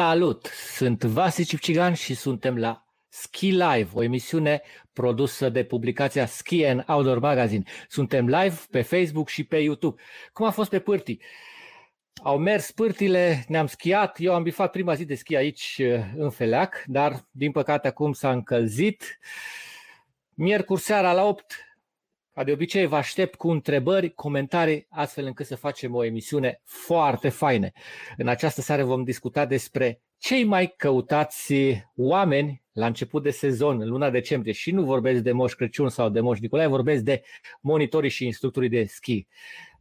Salut! Sunt Vasi Cipcigan și suntem la Ski Live, o emisiune produsă de publicația Ski and Outdoor Magazine. Suntem live pe Facebook și pe YouTube. Cum a fost pe pârtii? Au mers pârtile, ne-am schiat, eu am bifat prima zi de schi aici în Feleac, dar din păcate acum s-a încălzit. Miercuri seara la 8, ca de obicei vă aștept cu întrebări, comentarii, astfel încât să facem o emisiune foarte faină. În această seară vom discuta despre cei mai căutați oameni la început de sezon, în luna decembrie, și nu vorbesc de Moș Crăciun sau de Moș Nicolae, vorbesc de monitorii și instructorii de schi.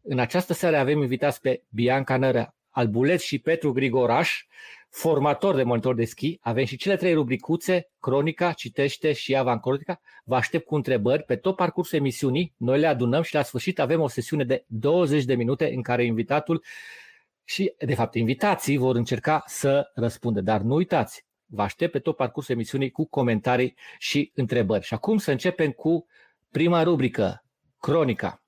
În această seară avem invitați pe Bianca Nără Albuleț și Petru Grigoraș, formator de monitor de schi. Avem și cele trei rubricuțe, cronica, citește și avancronica. Vă aștept cu întrebări pe tot parcursul emisiunii. Noi le adunăm și la sfârșit avem o sesiune de 20 de minute în care invitatul și, de fapt, invitații vor încerca să răspundă. Dar nu uitați, vă aștept pe tot parcursul emisiunii cu comentarii și întrebări. Și acum să începem cu prima rubrică, cronica.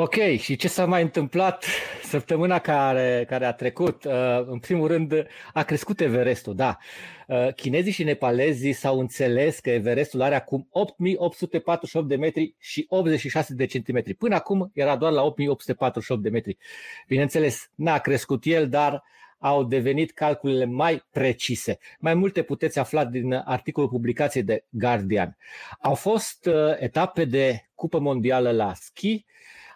Ok, și ce s-a mai întâmplat săptămâna care, care a trecut? Uh, în primul rând, a crescut Everestul, da. Uh, chinezii și nepalezii s-au înțeles că Everestul are acum 8848 de metri și 86 de centimetri. Până acum era doar la 8848 de metri. Bineînțeles, n-a crescut el, dar au devenit calculele mai precise. Mai multe puteți afla din articolul publicației de Guardian. Au fost uh, etape de Cupă Mondială la schi,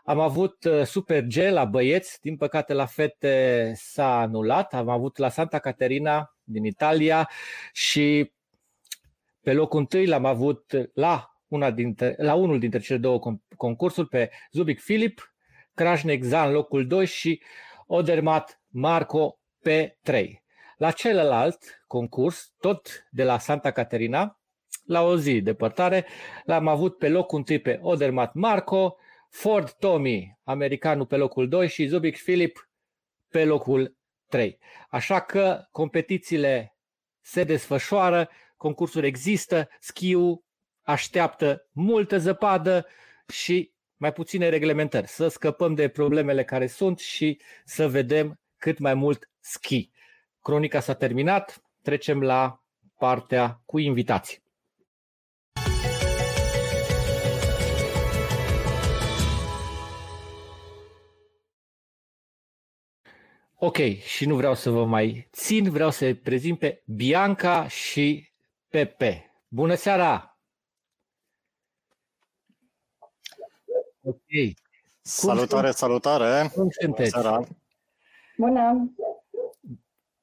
am avut uh, Super G la băieți, din păcate la fete s-a anulat. Am avut la Santa Caterina din Italia și pe locul întâi l-am avut la, una dintre, la unul dintre cele două concursuri pe Zubik Filip, Krajnek Zan locul 2 și Odermat Marco pe 3. La celălalt concurs, tot de la Santa Caterina, la o zi depărtare, l-am avut pe locul întâi pe Odermat Marco, Ford Tommy, americanul pe locul 2 și Zubik Philip pe locul 3. Așa că competițiile se desfășoară, concursul există, schiul așteaptă multă zăpadă și mai puține reglementări. Să scăpăm de problemele care sunt și să vedem cât mai mult schi. Cronica s-a terminat, trecem la partea cu invitații. Ok, și nu vreau să vă mai țin, vreau să prezint pe Bianca și Pepe. Bună seara! Ok. Salutare, cum salutare! Cum sunteți? Bună seara! Bună!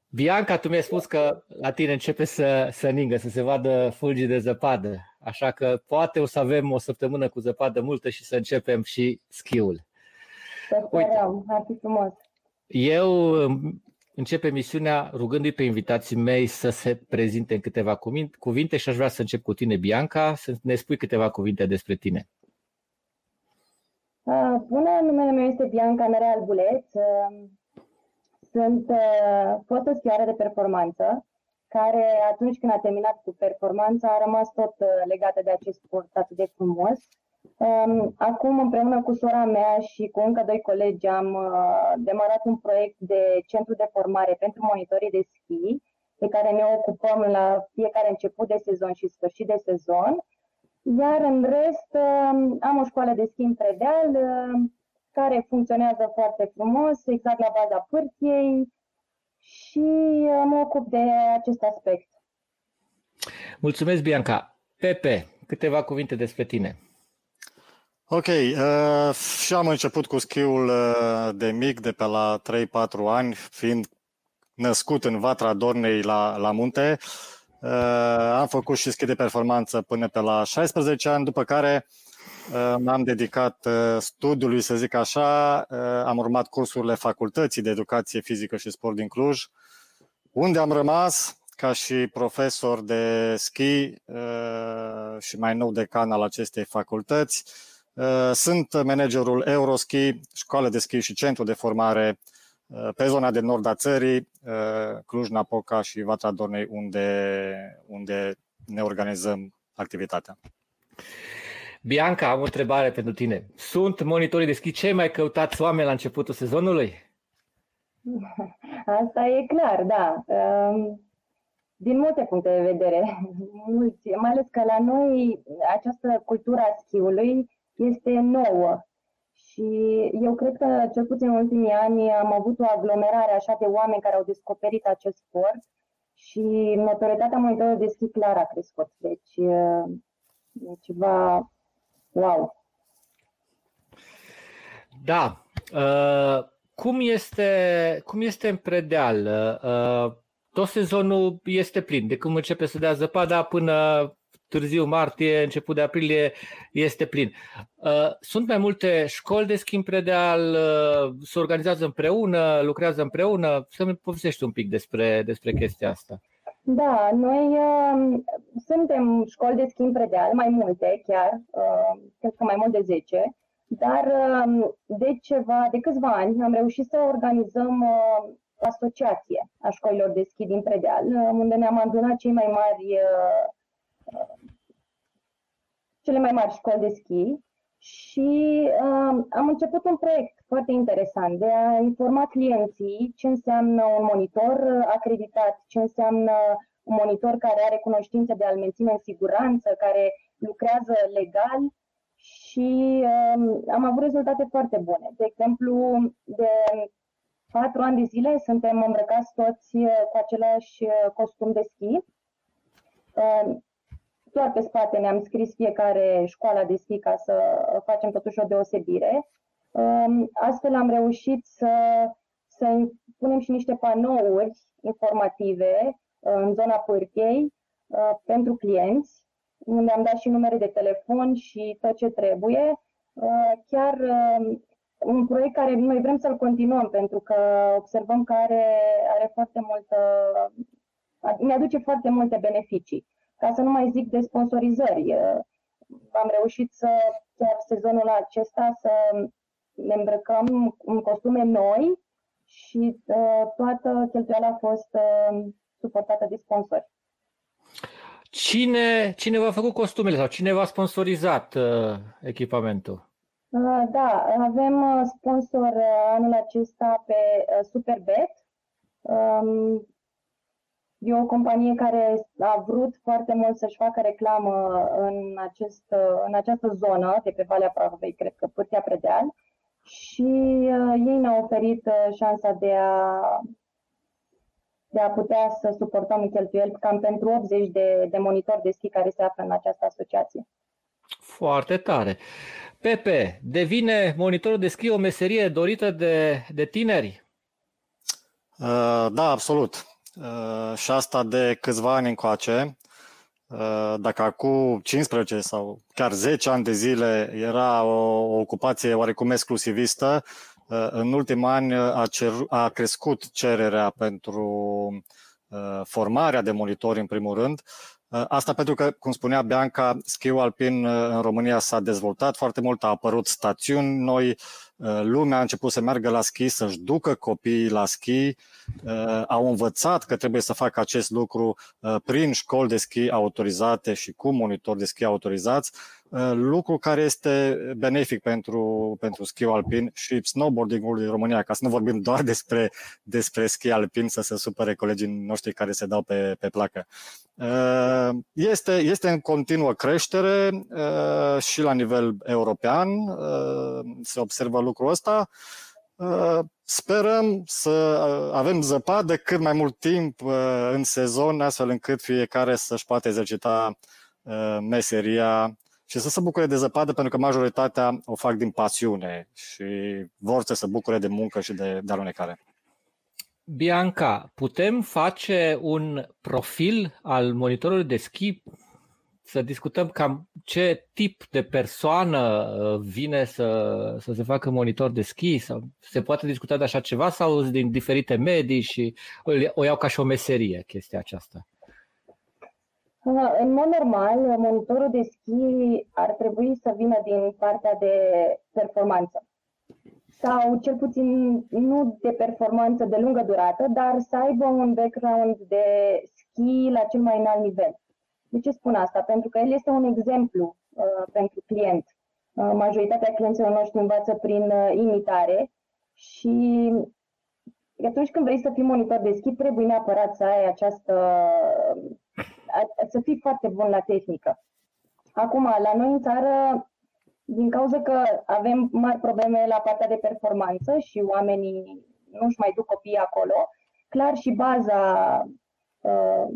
Bianca, tu mi-ai spus că la tine începe să, să ningă, să se vadă fulgi de zăpadă. Așa că poate o să avem o săptămână cu zăpadă multă și să începem și schiul. Să sperăm, ar fi frumos. Eu um, încep emisiunea rugându-i pe invitații mei să se prezinte în câteva cuvinte și aș vrea să încep cu tine, Bianca, să ne spui câteva cuvinte despre tine. Bună, numele meu este Bianca Nerea Albuleț. Sunt fostă schioară de performanță, care atunci când a terminat cu performanța a rămas tot legată de acest sport atât de frumos Acum, împreună cu sora mea și cu încă doi colegi, am uh, demarat un proiect de centru de formare pentru monitorii de schi, de care ne ocupăm la fiecare început de sezon și sfârșit de sezon. Iar în rest, um, am o școală de schi în Predeal, uh, care funcționează foarte frumos, exact la baza pârtiei și uh, mă ocup de acest aspect. Mulțumesc, Bianca. Pepe, câteva cuvinte despre tine. Ok, uh, și am început cu schiul uh, de mic, de pe la 3-4 ani, fiind născut în Vatra Dornei la, la munte. Uh, am făcut și schi de performanță până pe la 16 ani, după care uh, m-am dedicat uh, studiului, să zic așa. Uh, am urmat cursurile Facultății de Educație Fizică și Sport din Cluj, unde am rămas ca și profesor de schi uh, și mai nou decan al acestei facultăți. Uh, sunt managerul Euroski, școală de schi și centru de formare uh, pe zona de nord a țării, uh, Cluj-Napoca și Vatra Dornei, unde, unde ne organizăm activitatea. Bianca, am o întrebare pentru tine. Sunt monitorii de schi cei mai căutați oameni la începutul sezonului? Asta e clar, da. Um, din multe puncte de vedere, mulți, mai ales că la noi această cultură a schiului este nouă și eu cred că cel puțin în ultimii ani am avut o aglomerare așa de oameni care au descoperit acest sport și notorietatea monitorilor de schi clar a crescut. Deci e ceva wow. Da. Uh, cum, este, cum este în predeal? Uh, tot sezonul este plin. De când începe să dea zăpada până târziu martie, început de aprilie, este plin. Uh, sunt mai multe școli de schimb predeal, uh, se organizează împreună, lucrează împreună. Să-mi povestești un pic despre, despre chestia asta. Da, noi uh, suntem școli de schimb predeal, mai multe chiar, uh, cred că mai mult de 10, dar uh, de ceva, de câțiva ani am reușit să organizăm uh, asociație a școlilor de schi din predeal, uh, unde ne-am adunat cei mai mari uh, cele mai mari școli de schi și uh, am început un proiect foarte interesant de a informa clienții ce înseamnă un monitor acreditat, ce înseamnă un monitor care are cunoștințe de a-l menține în siguranță, care lucrează legal și uh, am avut rezultate foarte bune. De exemplu, de patru ani de zile suntem îmbrăcați toți cu același costum de schi. Uh, doar pe spate ne-am scris fiecare școala de schi ca să facem totuși o deosebire. Um, astfel am reușit să, să punem și niște panouri informative uh, în zona pârchei uh, pentru clienți, unde am dat și numere de telefon și tot ce trebuie. Uh, chiar um, un proiect care noi vrem să-l continuăm pentru că observăm că are, are foarte multă, ne aduce foarte multe beneficii ca să nu mai zic de sponsorizări. Am reușit să, chiar sezonul acesta, să ne îmbrăcăm în costume noi și toată cheltuiala a fost suportată de sponsori. Cine, cine v-a făcut costumele sau cine v-a sponsorizat uh, echipamentul? Uh, da, avem sponsor anul acesta pe uh, Superbet. Um, E o companie care a vrut foarte mult să-și facă reclamă în, acest, în această zonă de pe Valea Prahovei, cred că Pârtia Predeal, și uh, ei ne-au oferit uh, șansa de a, de a putea să suportăm cheltuieli cam pentru 80 de, de monitori de schi care se află în această asociație. Foarte tare. Pepe, devine monitorul de schi o meserie dorită de, de tineri? Uh, da, absolut. Uh, și asta de câțiva ani încoace. Uh, dacă acum 15 sau chiar 10 ani de zile era o ocupație oarecum exclusivistă, uh, în ultimii ani a, cer, a crescut cererea pentru formarea de monitori în primul rând. Asta pentru că, cum spunea Bianca, schiul alpin în România s-a dezvoltat foarte mult, a apărut stațiuni noi, Uh, lumea a început să meargă la schi, să-și ducă copiii la schi, uh, au învățat că trebuie să facă acest lucru uh, prin școli de schi autorizate și cu monitori de schi autorizați, lucru care este benefic pentru, pentru schiul alpin și snowboarding-ul din România, ca să nu vorbim doar despre, despre schi alpin, să se supere colegii noștri care se dau pe, pe placă. Este, este în continuă creștere și la nivel european, se observă lucrul ăsta. Uh, sperăm să uh, avem zăpadă cât mai mult timp uh, în sezon, astfel încât fiecare să-și poată exercita meseria și să se bucure de zăpadă, pentru că majoritatea o fac din pasiune și vor să se bucure de muncă și de, de alunecare. Bianca, putem face un profil al monitorului de schi să discutăm cam ce tip de persoană uh, vine să, să se facă monitor de schi sau se poate discuta de așa ceva sau din diferite medii și o iau ca și o meserie chestia aceasta? Uh, în mod normal, monitorul de schi ar trebui să vină din partea de performanță sau cel puțin nu de performanță de lungă durată, dar să aibă un background de schi la cel mai înalt nivel. De ce spun asta? Pentru că el este un exemplu pentru client. Majoritatea clienților noștri învață prin imitare și atunci când vrei să fii monitor de schi, trebuie neapărat să ai această, să fii foarte bun la tehnică. Acum, la noi în țară, din cauza că avem mari probleme la partea de performanță și oamenii nu-și mai duc copiii acolo, clar și baza, uh,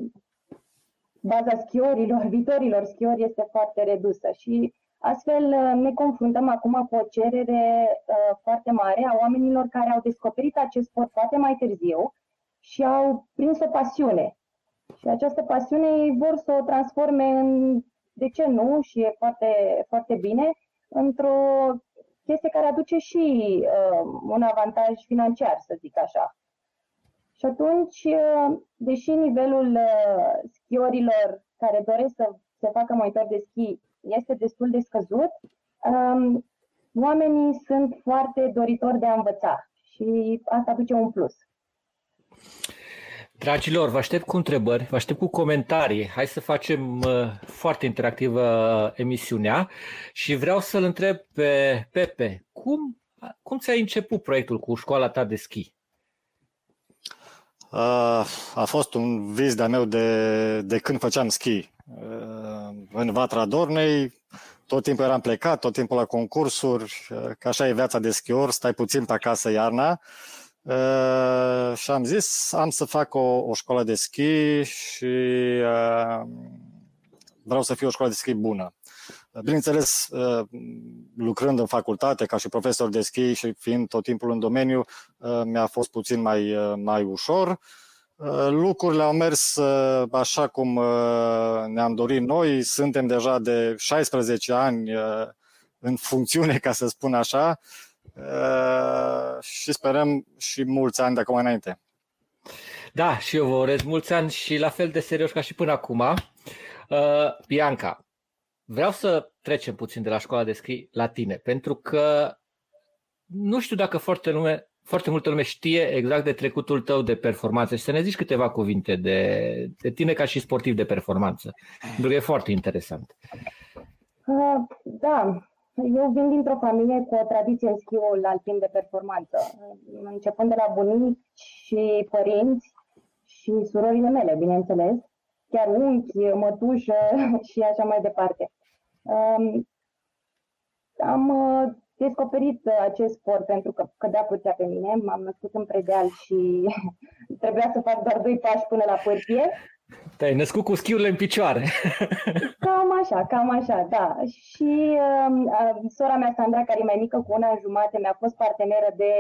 baza schiorilor, viitorilor schiori este foarte redusă și astfel uh, ne confruntăm acum cu o cerere uh, foarte mare a oamenilor care au descoperit acest sport foarte mai târziu și au prins o pasiune. Și această pasiune ei vor să o transforme în, de ce nu, și e foarte, foarte bine, într-o chestie care aduce și uh, un avantaj financiar, să zic așa. Și atunci, uh, deși nivelul uh, schiorilor care doresc să se facă monitor de schi este destul de scăzut, um, oamenii sunt foarte doritori de a învăța și asta aduce un plus. Dragilor, vă aștept cu întrebări, vă aștept cu comentarii. Hai să facem uh, foarte interactivă uh, emisiunea și vreau să-l întreb pe Pepe, cum, cum ți-ai început proiectul cu școala ta de schi? Uh, a fost un vis de-a meu de, de când făceam schi. Uh, în Vatra Dornei, tot timpul eram plecat, tot timpul la concursuri, uh, că așa e viața de schior, stai puțin pe acasă iarna. Uh, Uh, și am zis, am să fac o, o școală de schi și uh, vreau să fie o școală de schi bună. Bineînțeles, uh, lucrând în facultate ca și profesor de schi și fiind tot timpul în domeniu, uh, mi-a fost puțin mai, uh, mai ușor. Uh, lucrurile au mers uh, așa cum uh, ne-am dorit noi. Suntem deja de 16 ani în funcțiune, ca să spun așa. Uh, și sperăm și mulți ani de acum înainte. Da, și eu vă urez mulți ani și la fel de serios ca și până acum. Uh, Bianca, vreau să trecem puțin de la școala de scrii la tine, pentru că nu știu dacă foarte, lume, foarte multă lume știe exact de trecutul tău de performanță și să ne zici câteva cuvinte de, de tine ca și sportiv de performanță, pentru că e foarte interesant. Uh, da, eu vin dintr-o familie cu o tradiție în schiul alpin de performanță, începând de la bunici și părinți și surorile mele, bineînțeles, chiar unchi, mătușă și așa mai departe. Um, am uh, descoperit acest sport pentru că cădea pârtia pe mine, m-am născut în predeal și trebuia să fac doar doi pași până la pârtie te-ai născut cu schiurile în picioare. Cam așa, cam așa, da. Și uh, sora mea, Sandra, care e mai mică cu una jumate, mi-a fost parteneră de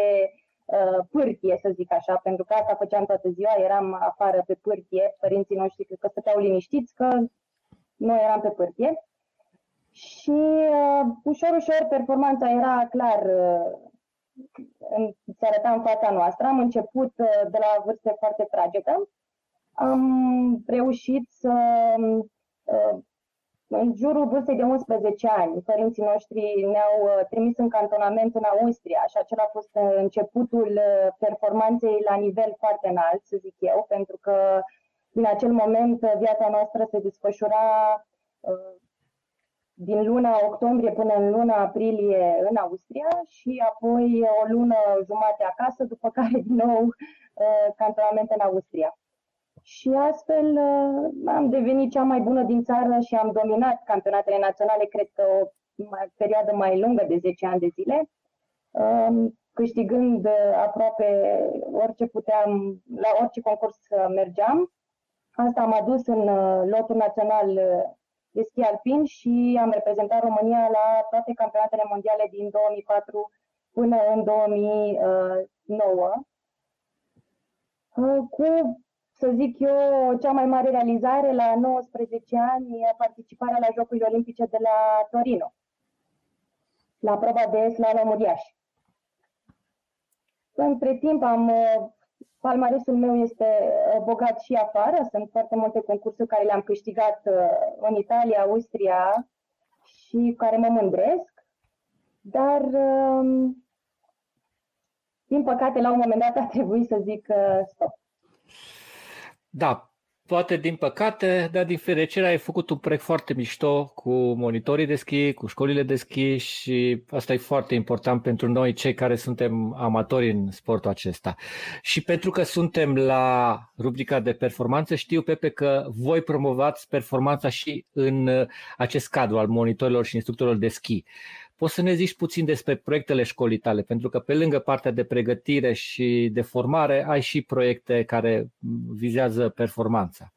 uh, pârtie, să zic așa, pentru că asta făceam toată ziua, eram afară pe pârtie, părinții noștri cred că stăteau liniștiți că noi eram pe pârtie. Și uh, ușor, ușor, performanța era clar, uh, se arăta în fața noastră. Am început uh, de la vârste foarte fragedă, am reușit să uh, în jurul vârstei de 11 ani, părinții noștri ne-au uh, trimis în cantonament în Austria și acela a fost uh, începutul performanței la nivel foarte înalt, să zic eu, pentru că din acel moment viața noastră se desfășura din luna octombrie până în luna aprilie în Austria și apoi o lună jumate acasă, după care din nou cantonament în Austria și astfel uh, am devenit cea mai bună din țară și am dominat campionatele naționale, cred că o perioadă mai lungă de 10 ani de zile, um, câștigând uh, aproape orice puteam, la orice concurs mergeam. Asta am adus în uh, lotul național de schi alpin și am reprezentat România la toate campionatele mondiale din 2004 până în 2009 cu să zic eu, cea mai mare realizare la 19 ani e participarea la Jocurile Olimpice de la Torino, la proba de slalom uriaș. Între timp am Palmaresul meu este bogat și afară, sunt foarte multe concursuri care le-am câștigat în Italia, Austria și care mă mândresc, dar din păcate la un moment dat a trebuit să zic stop. Da, poate din păcate, dar din fericire ai făcut un proiect foarte mișto cu monitorii de schi, cu școlile de schi și asta e foarte important pentru noi, cei care suntem amatori în sportul acesta. Și pentru că suntem la rubrica de performanță, știu, Pepe, că voi promovați performanța și în acest cadru al monitorilor și instructorilor de schi. Poți să ne zici puțin despre proiectele școlii tale, pentru că pe lângă partea de pregătire și de formare, ai și proiecte care vizează performanța.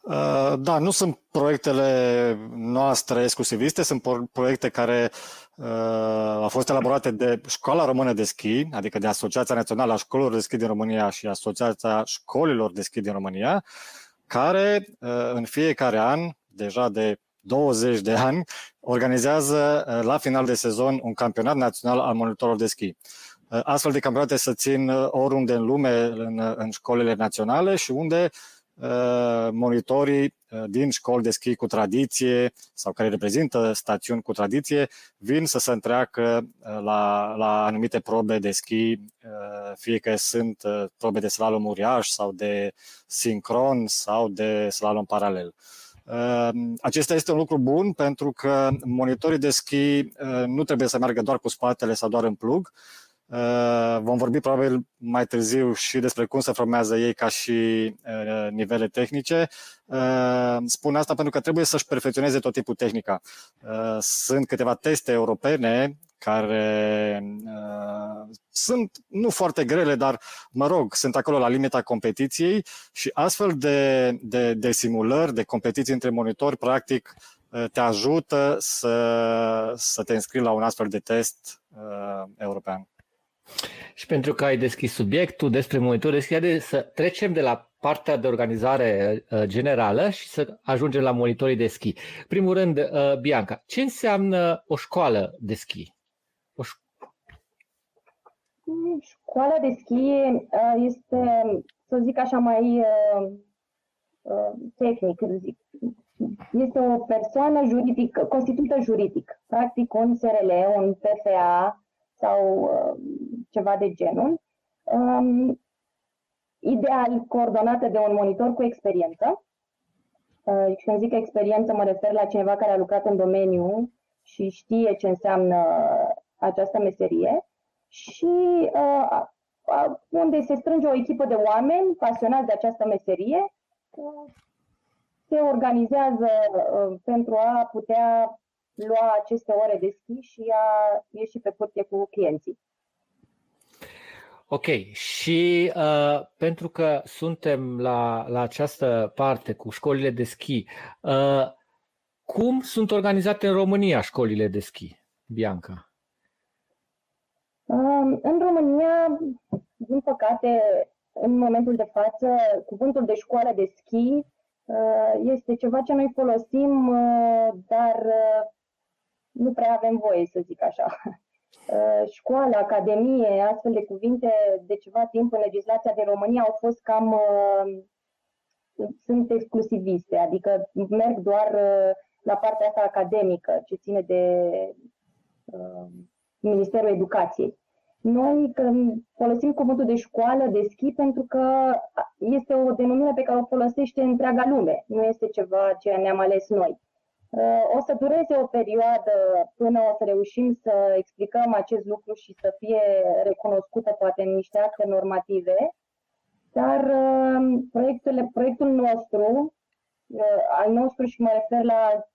Uh, da, nu sunt proiectele noastre exclusiviste, sunt proiecte care uh, au fost elaborate de Școala Română de Schi, adică de Asociația Națională a Școlilor de Schi din România și Asociația Școlilor de Schi din România, care uh, în fiecare an, deja de 20 de ani, organizează uh, la final de sezon un campionat național al monitorilor de schi. Uh, astfel de campionate se țin uh, oriunde în lume, în, în școlile naționale și unde monitorii din școli de schi cu tradiție sau care reprezintă stațiuni cu tradiție vin să se întreacă la, la anumite probe de schi, fie că sunt probe de slalom uriaș sau de sincron sau de slalom paralel. Ehm, acesta este un lucru bun pentru că monitorii de schi eh, nu trebuie să meargă doar cu spatele sau doar în plug. Eh, vom vorbi probabil mai târziu și despre cum se formează ei ca și eh, nivele tehnice. Spun asta pentru că trebuie să-și perfecționeze tot tipul tehnica. Sunt câteva teste europene care uh, sunt nu foarte grele, dar, mă rog, sunt acolo la limita competiției și astfel de, de, de simulări, de competiții între monitori, practic, uh, te ajută să, să te înscrii la un astfel de test uh, european. Și pentru că ai deschis subiectul despre monitor, deschide să trecem de la partea de organizare uh, generală și să ajungem la monitorii de schi. Primul rând, uh, Bianca, ce înseamnă o școală de schi? O Școala de schi uh, este, să zic așa, mai uh, uh, tehnic, zic. Este o persoană juridică, constituită juridic, practic un SRL, un PFA sau ceva de genul, um, ideal coordonată de un monitor cu experiență. Și când zic experiență, mă refer la cineva care a lucrat în domeniu și știe ce înseamnă această meserie și uh, uh, unde se strânge o echipă de oameni pasionați de această meserie, uh, se organizează uh, pentru a putea lua aceste ore de schi și a ieși pe curte cu clienții. Ok, și uh, pentru că suntem la, la această parte cu școlile de schi, uh, cum sunt organizate în România școlile de schi, Bianca? În România, din păcate, în momentul de față, cuvântul de școală de schi uh, este ceva ce noi folosim, uh, dar uh, nu prea avem voie, să zic așa. Școală, academie, astfel de cuvinte de ceva timp în legislația de România au fost cam sunt exclusiviste, adică merg doar la partea asta academică, ce ține de Ministerul Educației. Noi folosim cuvântul de școală, de schi, pentru că este o denumire pe care o folosește întreaga lume, nu este ceva ce ne-am ales noi. Uh, o să dureze o perioadă până o să reușim să explicăm acest lucru și să fie recunoscută poate în niște acte normative, dar uh, proiectul, proiectul nostru, uh, al nostru și mă refer la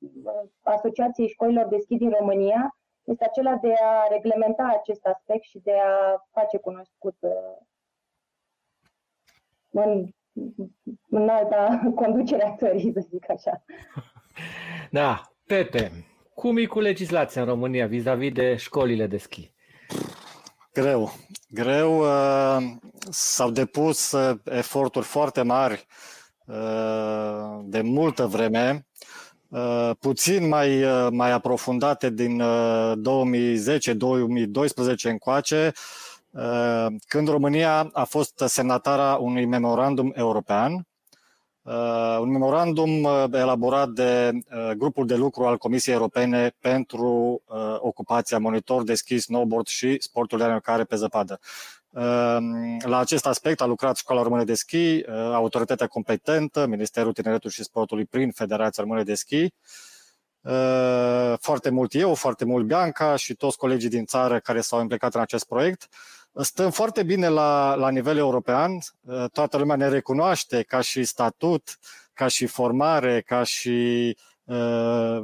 Asociației Școlilor de Schi din România, este acela de a reglementa acest aspect și de a face cunoscut uh, în, în alta conducere a țării, să zic așa. Da, Pepe, cum e cu legislația în România vis-a-vis de școlile de schi? Greu. Greu. Uh, s-au depus uh, eforturi foarte mari de multă vreme Uh, puțin mai, uh, mai aprofundate din 2010-2012 uh, încoace, când România a fost semnatara unui memorandum european, un memorandum elaborat de grupul de lucru al Comisiei Europene pentru ocupația monitor de schi, snowboard și sportul de alergare pe zăpadă. La acest aspect a lucrat Școala Română de Schi, autoritatea competentă, Ministerul Tineretului și Sportului prin Federația Română de Schi, foarte mult eu, foarte mult Bianca și toți colegii din țară care s-au implicat în acest proiect. Stăm foarte bine la, la nivel european, toată lumea ne recunoaște ca și statut, ca și formare, ca și uh,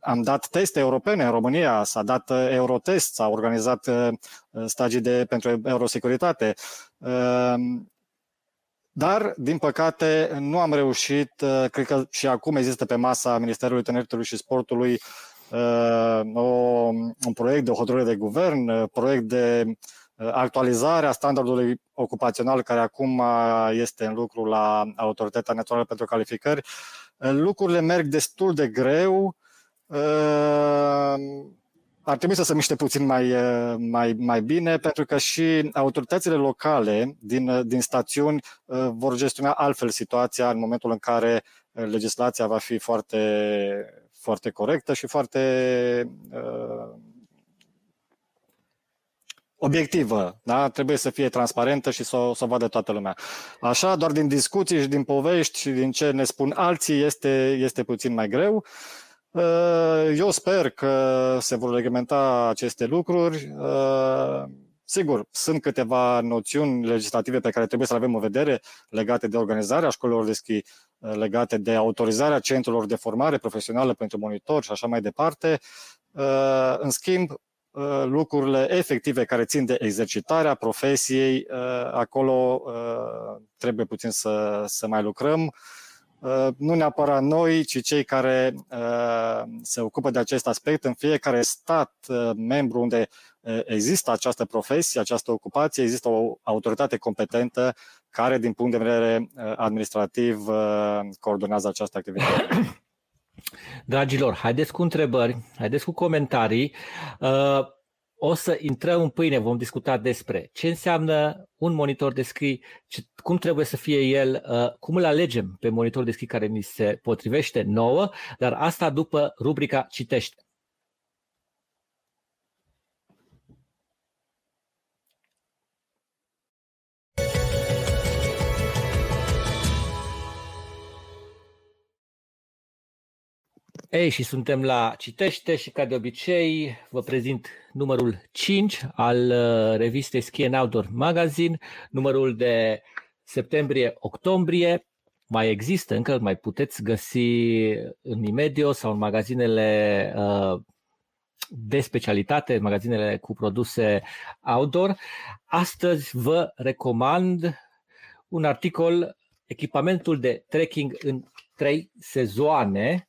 am dat teste europene în România, s-a dat uh, Eurotest, s-a organizat uh, stagii de, pentru eurosecuritate. Uh, dar, din păcate, nu am reușit, uh, cred că și acum există pe masa Ministerului Tineretului și Sportului uh, o, un proiect de o hotărâre de guvern, uh, proiect de actualizarea standardului ocupațional care acum este în lucru la Autoritatea Națională pentru Calificări. Lucrurile merg destul de greu. Ar trebui să se miște puțin mai, mai, mai bine, pentru că și autoritățile locale din, din stațiuni vor gestiona altfel situația în momentul în care legislația va fi foarte, foarte corectă și foarte obiectivă, da? trebuie să fie transparentă și să o, să o vadă toată lumea. Așa, doar din discuții și din povești și din ce ne spun alții este, este puțin mai greu. Uh, eu sper că se vor reglementa aceste lucruri. Uh, sigur, sunt câteva noțiuni legislative pe care trebuie să le avem în vedere legate de organizarea școlilor de schi, uh, legate de autorizarea centrelor de formare profesională pentru monitori și așa mai departe. În schimb, Uh, lucrurile efective care țin de exercitarea profesiei, uh, acolo uh, trebuie puțin să, să mai lucrăm. Nu neapărat noi, ci cei care se ocupă de acest aspect în fiecare stat membru unde există această profesie, această ocupație, există o autoritate competentă care, din punct de vedere administrativ, coordonează această activitate. Dragilor, haideți cu întrebări, haideți cu comentarii. Uh, o să intrăm în pâine, vom discuta despre ce înseamnă un monitor de scrii, cum trebuie să fie el, uh, cum îl alegem pe monitor de scrii care ni se potrivește nouă, dar asta după rubrica Citește. Ei, și suntem la Citește și ca de obicei vă prezint numărul 5 al uh, revistei Ski and Outdoor Magazine, numărul de septembrie-octombrie. Mai există încă, mai puteți găsi în Imedio sau în magazinele uh, de specialitate, magazinele cu produse outdoor. Astăzi vă recomand un articol echipamentul de trekking în trei sezoane.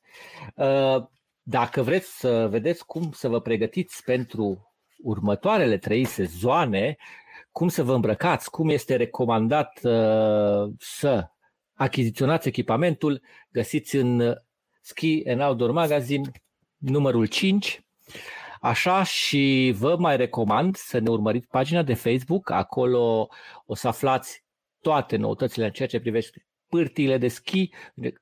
Uh, dacă vreți să vedeți cum să vă pregătiți pentru următoarele trei sezoane, cum să vă îmbrăcați, cum este recomandat uh, să achiziționați echipamentul, găsiți în Ski and Outdoor Magazine numărul 5. Așa și vă mai recomand să ne urmăriți pagina de Facebook, acolo o să aflați toate noutățile în ceea ce privește pârtiile de schi,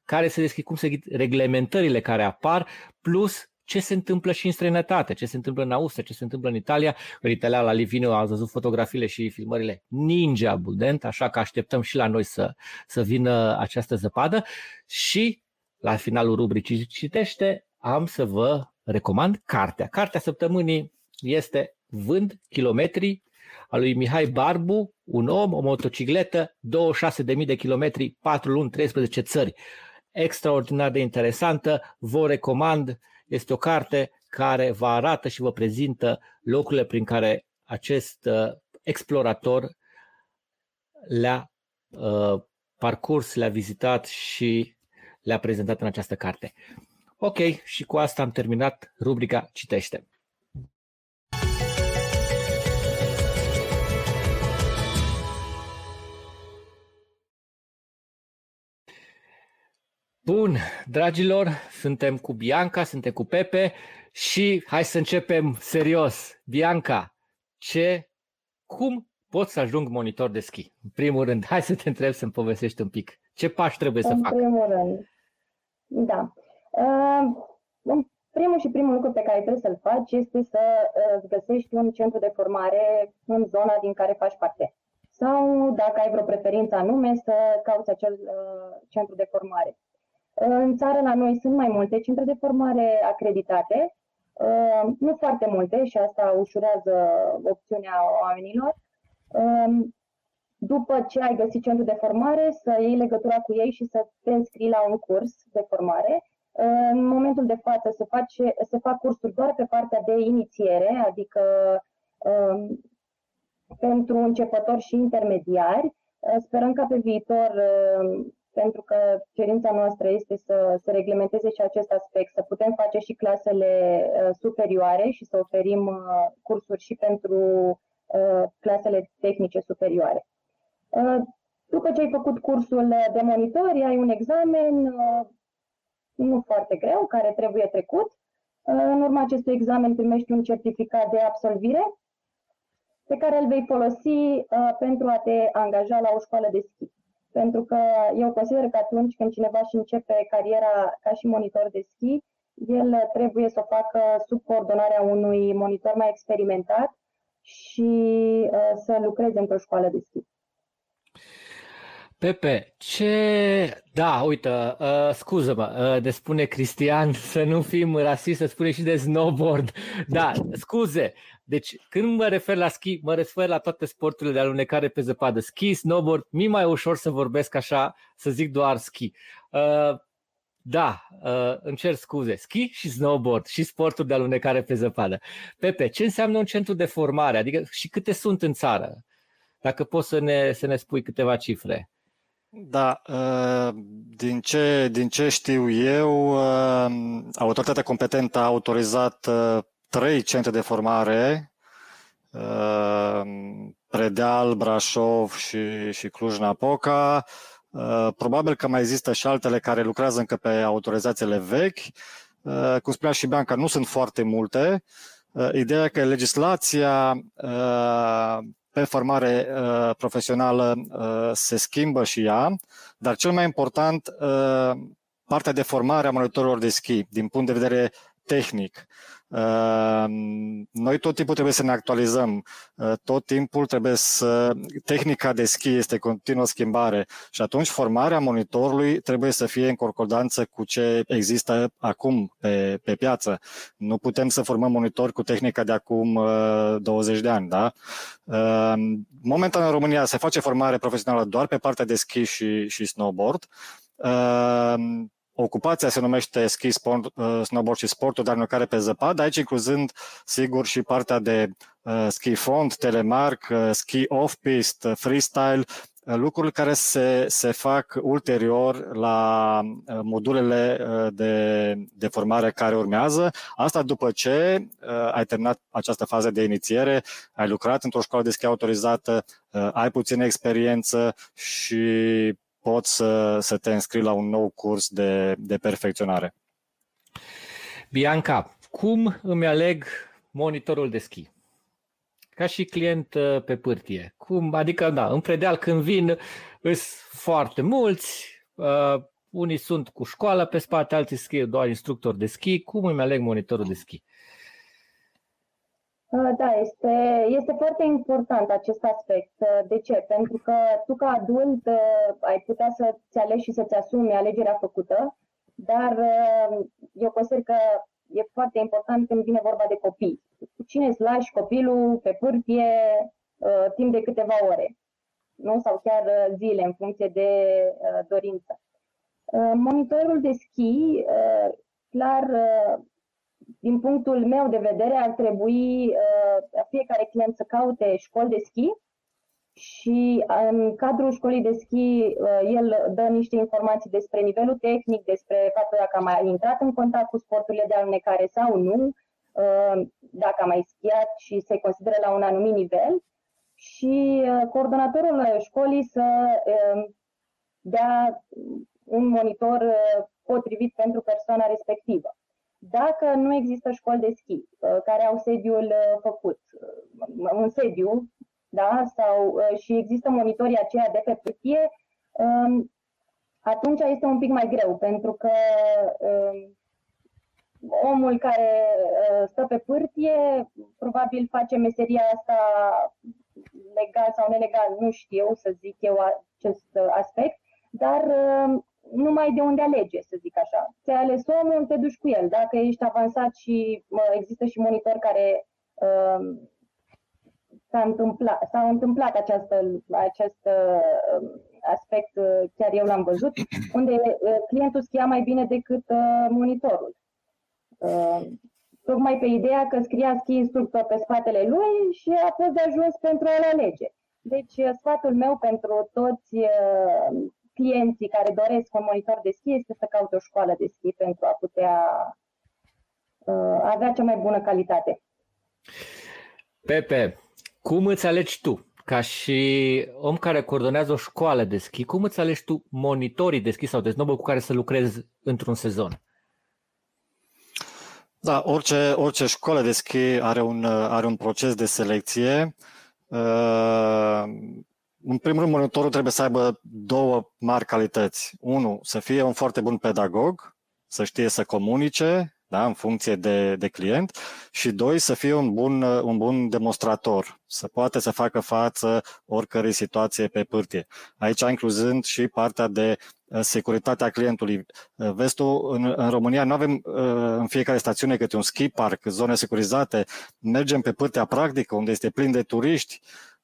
care se deschid, cum se ghid, reglementările care apar, plus ce se întâmplă și în străinătate, ce se întâmplă în Austria, ce se întâmplă în Italia. În Italia, la Liviniu, a văzut fotografiile și filmările ninja abundent, așa că așteptăm și la noi să, să vină această zăpadă. Și la finalul rubricii Citește, am să vă recomand cartea. Cartea săptămânii este Vând kilometri a lui Mihai Barbu, un om, o motocicletă, 26.000 de kilometri, 4 luni, 13 țări. Extraordinar de interesantă, vă recomand, este o carte care vă arată și vă prezintă locurile prin care acest uh, explorator le-a uh, parcurs, le-a vizitat și le-a prezentat în această carte. Ok, și cu asta am terminat rubrica Citește. Bun, dragilor, suntem cu Bianca, suntem cu Pepe și hai să începem serios. Bianca, ce, cum pot să ajung monitor de schi? În primul rând, hai să te întreb să-mi povestești un pic. Ce pași trebuie în să fac? În primul rând, da. Uh, în Primul și primul lucru pe care trebuie să-l faci este să îți găsești un centru de formare în zona din care faci parte. Sau, dacă ai vreo preferință anume, să cauți acel uh, centru de formare. În țară, la noi, sunt mai multe centre de formare acreditate, uh, nu foarte multe și asta ușurează opțiunea oamenilor. Uh, după ce ai găsit centru de formare, să iei legătura cu ei și să te înscrii la un curs de formare. În momentul de față se, face, se fac cursuri doar pe partea de inițiere, adică um, pentru începători și intermediari. Sperăm ca pe viitor, um, pentru că cerința noastră este să se reglementeze și acest aspect, să putem face și clasele uh, superioare și să oferim uh, cursuri și pentru uh, clasele tehnice superioare. După ce ai făcut cursul de monitori, ai un examen nu foarte greu, care trebuie trecut. În urma acestui examen primești un certificat de absolvire pe care îl vei folosi pentru a te angaja la o școală de schi. Pentru că eu consider că atunci când cineva și începe cariera ca și monitor de schi, el trebuie să o facă sub coordonarea unui monitor mai experimentat și să lucreze într-o școală de schi. Pepe, ce... Da, uite, uh, scuză-mă, uh, de spune Cristian să nu fim rasisti, să spune și de snowboard. Da, scuze. Deci, când mă refer la ski, mă refer la toate sporturile de alunecare pe zăpadă. Ski, snowboard, mi mai ușor să vorbesc așa, să zic doar ski. Uh, da, uh, îmi cer scuze. Ski și snowboard și sporturi de alunecare pe zăpadă. Pepe, ce înseamnă un centru de formare? Adică și câte sunt în țară? Dacă poți să ne, să ne spui câteva cifre. Da, uh, din ce, din ce știu eu, uh, autoritatea competentă a autorizat uh, trei centre de formare, Predeal, Brașov și, și Cluj-Napoca. Probabil că mai există și altele care lucrează încă pe autorizațiile vechi. Cum spunea și Bianca, nu sunt foarte multe. Ideea că legislația pe formare uh, profesională uh, se schimbă și ea, dar cel mai important, uh, partea de formare a monitorilor de schi, din punct de vedere tehnic. Ehm, noi tot timpul trebuie să ne actualizăm, ehm, tot timpul trebuie să... Tehnica de schi este continuă schimbare și atunci formarea monitorului trebuie să fie în concordanță cu ce există acum pe, pe piață. Nu putem să formăm monitori cu tehnica de acum 20 ehm, de ani, da? Momentan în România se face formare profesională doar pe partea de schi și, și snowboard. Ocupația se numește ski, sport, uh, snowboard și sportul dar nu care pe zăpadă, aici incluzând, sigur, și partea de uh, ski front, telemark, uh, ski off-pist, uh, freestyle, uh, lucruri care se, se fac ulterior la uh, modulele uh, de, de formare care urmează. Asta după ce uh, ai terminat această fază de inițiere, ai lucrat într-o școală de schi autorizată, uh, ai puțină experiență și poți să, să te înscrii la un nou curs de, de perfecționare. Bianca, cum îmi aleg monitorul de schi? Ca și client uh, pe pârtie. Cum, adică, da, în predeal când vin, sunt foarte mulți, uh, unii sunt cu școală pe spate, alții scriu doar instructor de schi. Cum îmi aleg monitorul de schi? Uh, da, este, este foarte important acest aspect. Uh, de ce? Pentru că tu ca adult uh, ai putea să-ți alegi și să-ți asumi alegerea făcută, dar eu consider că e foarte important când vine vorba de copii. Cu cine îți lași copilul pe pârtie timp de câteva ore nu? sau chiar zile în funcție de dorință. Monitorul de schi, clar, din punctul meu de vedere, ar trebui uh, fiecare client să caute școli de schi și în cadrul școlii de schi uh, el dă niște informații despre nivelul tehnic, despre faptul dacă a mai intrat în contact cu sporturile de alunecare sau nu, uh, dacă a mai schiat și se consideră la un anumit nivel și uh, coordonatorul școlii să uh, dea un monitor uh, potrivit pentru persoana respectivă. Dacă nu există școli de schi uh, care au sediul uh, făcut, uh, un sediu, da, sau și există monitorii aceia de pe pârtie, um, atunci este un pic mai greu, pentru că um, omul care uh, stă pe pârtie probabil face meseria asta legal sau nelegal, nu știu să zic eu acest aspect, dar numai de unde alege, să zic așa. Ți-ai ales omul, te duci cu el. Dacă ești avansat și există și monitori care uh, s-a întâmplat, s-a întâmplat această, acest uh, aspect, uh, chiar eu l-am văzut, unde uh, clientul schia mai bine decât uh, monitorul. Uh, tocmai pe ideea că scria ski instructor pe spatele lui și a fost de ajuns pentru a-l alege. Deci, uh, sfatul meu pentru toți uh, clienții care doresc un monitor de schi este să caute o școală de schi pentru a putea uh, avea cea mai bună calitate. Pepe, cum îți alegi tu? Ca și om care coordonează o școală de schi, cum îți alegi tu monitorii de schi sau de snowboard cu care să lucrezi într-un sezon? Da, orice, orice școală de schi are un, are un proces de selecție. Uh, în primul rând, monitorul trebuie să aibă două mari calități. Unu, să fie un foarte bun pedagog, să știe să comunice, da, în funcție de, de client, și doi, să fie un bun, un bun demonstrator, să poate să facă față oricărei situație pe pârtie. Aici incluzând și partea de uh, securitatea clientului. Uh, vezi tu, în, în România nu avem uh, în fiecare stațiune câte un ski park, zone securizate, mergem pe pârtea practică, unde este plin de turiști,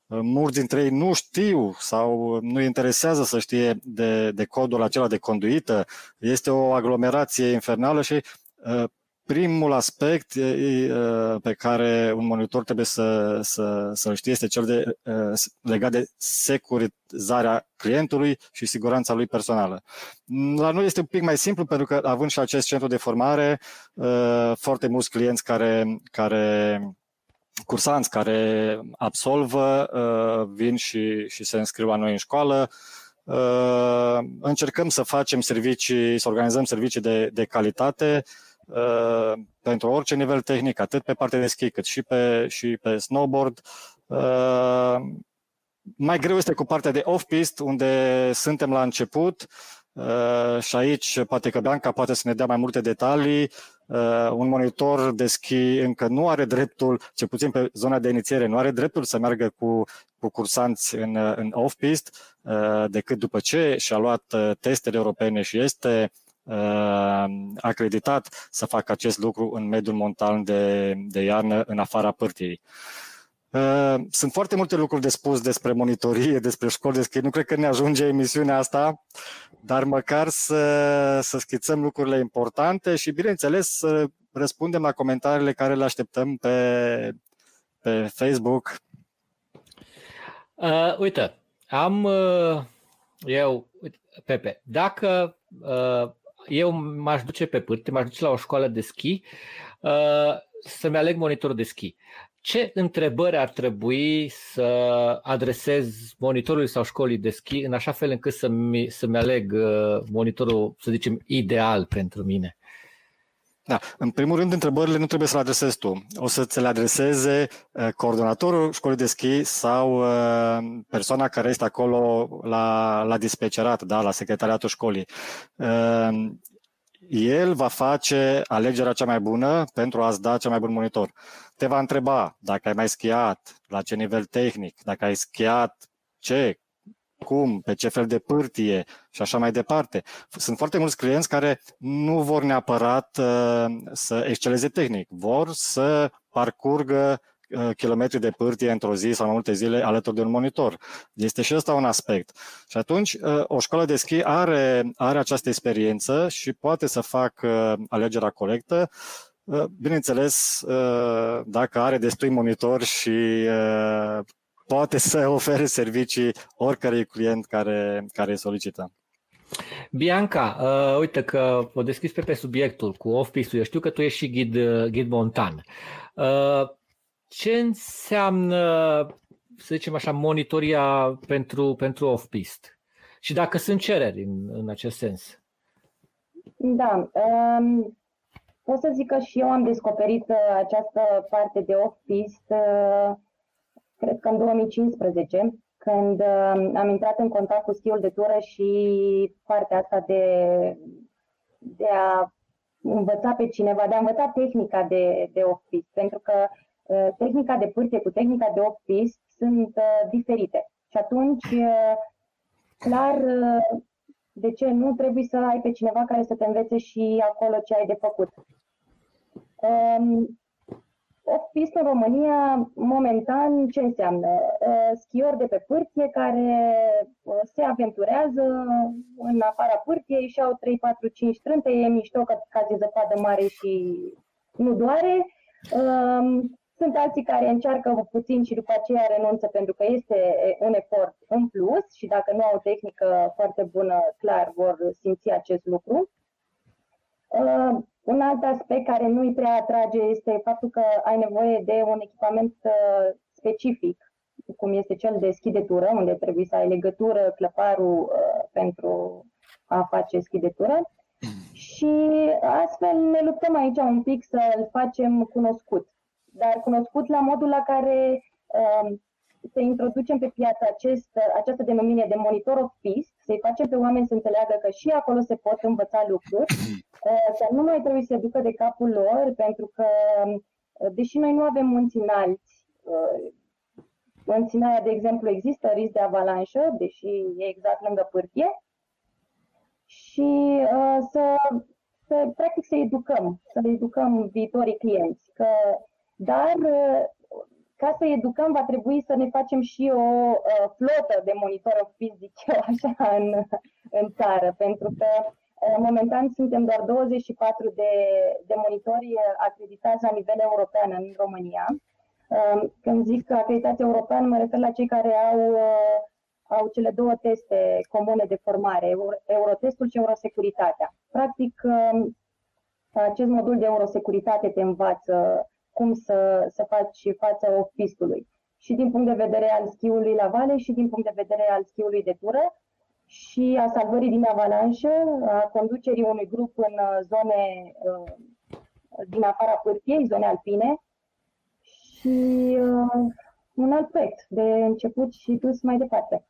mulți dintre ei nu știu sau nu interesează să știe de, de codul acela de conduită. Este o aglomerație infernală și uh, primul aspect uh, pe care un monitor trebuie să, să, să știe este cel de, uh, legat de securizarea clientului și siguranța lui personală. La noi este un pic mai simplu pentru că având și acest centru de formare, foarte mulți clienți care, care cursanți care absolvă uh, vin și, și se înscriu la noi în școală. Uh, încercăm să facem servicii, să organizăm servicii de, de calitate uh, pentru orice nivel tehnic, atât pe partea de schi cât și pe, și pe snowboard. Mai greu este cu partea de off-pist, unde suntem la început și aici poate că Bianca poate să ne dea mai multe detalii. Uh, un monitor de schi încă nu are dreptul, ce puțin pe zona de inițiere, nu are dreptul să meargă cu, cu cursanți în, în off-pist, uh, decât după ce și-a luat uh, testele europene și este acreditat să facă acest lucru în mediul montan de, de iarnă, în afara pârtiei. Sunt foarte multe lucruri de spus despre monitorie, despre școli de schi. Nu cred că ne ajunge emisiunea asta dar măcar să, să schițăm lucrurile importante și, bineînțeles, să răspundem la comentariile care le așteptăm pe, pe Facebook. Uh, uite, am uh, eu, Pepe, dacă uh, eu m-aș duce pe pârte, m-aș duce la o școală de schi, uh, să-mi aleg monitorul de schi ce întrebări ar trebui să adresez monitorului sau școlii de schi în așa fel încât să-mi, să-mi aleg uh, monitorul, să zicem, ideal pentru mine? Da, în primul rând, întrebările nu trebuie să le adresezi tu. O să ți le adreseze uh, coordonatorul școlii de schi sau uh, persoana care este acolo la, la dispecerat, da, la secretariatul școlii el va face alegerea cea mai bună pentru a-ți da cel mai bun monitor. Te va întreba dacă ai mai schiat, la ce nivel tehnic, dacă ai schiat ce, cum, pe ce fel de pârtie și așa mai departe. Sunt foarte mulți clienți care nu vor neapărat uh, să exceleze tehnic, vor să parcurgă Uh, kilometri de pârtie într-o zi sau mai multe zile alături de un monitor. Este și ăsta un aspect. Și atunci, uh, o școală de schi are, are această experiență și poate să facă alegerea corectă, uh, bineînțeles, dacă are destui monitor și poate să ofere servicii oricărui client care, care solicită. Bianca, uh, uite că o deschis pe, pe subiectul cu off-piste-ul. Eu știu că tu ești și ghid, ghid montan. Uh, ce înseamnă, să zicem așa, monitoria pentru, pentru off-pist? Și dacă sunt cereri în, în acest sens? Da, um, pot să zic că și eu am descoperit uh, această parte de off-pist, uh, cred că în 2015, când uh, am intrat în contact cu schiul de tură și partea asta de, de a învăța pe cineva, de a învăța tehnica de, de off-pist, pentru că uh, tehnica de pârtie cu tehnica de off-pist sunt uh, diferite. Și atunci, uh, clar, uh, de ce nu trebuie să ai pe cineva care să te învețe și acolo ce ai de făcut. Um, off-pist în România, momentan, ce înseamnă? Uh, schiori de pe pârtie care uh, se aventurează în afara pârtiei și au 3, 4, 5 trânte, e mișto că cazi zăpadă mare și nu doare. Um, sunt alții care încearcă puțin și după aceea renunță pentru că este un efort în plus și dacă nu au o tehnică foarte bună, clar vor simți acest lucru. Uh, un alt aspect care nu îi prea atrage este faptul că ai nevoie de un echipament uh, specific, cum este cel de schidetură, unde trebuie să ai legătură, clăparul uh, pentru a face schidetură. Și astfel ne luptăm aici un pic să-l facem cunoscut. Dar cunoscut la modul la care uh, să introducem pe piață acest, această denumire de monitor of peace, să-i facem pe oameni să înțeleagă că și acolo se pot învăța lucruri, uh, să nu mai trebuie să se ducă de capul lor, pentru că, uh, deși noi nu avem munți înalți, uh, în Sinaia, de exemplu, există risc de avalanșă, deși e exact lângă pârtie, și uh, să, să, practic, să educăm, să educăm viitorii clienți. Că, dar ca să educăm, va trebui să ne facem și o uh, flotă de monitori fizic, așa, în, în țară, pentru că uh, momentan suntem doar 24 de, de monitori acreditați la nivel european în România. Uh, când zic acreditație european, mă refer la cei care au, uh, au cele două teste comune de formare, Eurotestul și Eurosecuritatea. Practic, uh, acest modul de Eurosecuritate te învață cum să, să faci față off-pistului. Și din punct de vedere al schiului la vale și din punct de vedere al schiului de tură și a salvării din avalanșă, a conducerii unui grup în uh, zone uh, din afara pârtiei, zone alpine și uh, un alt proiect de început și dus mai departe.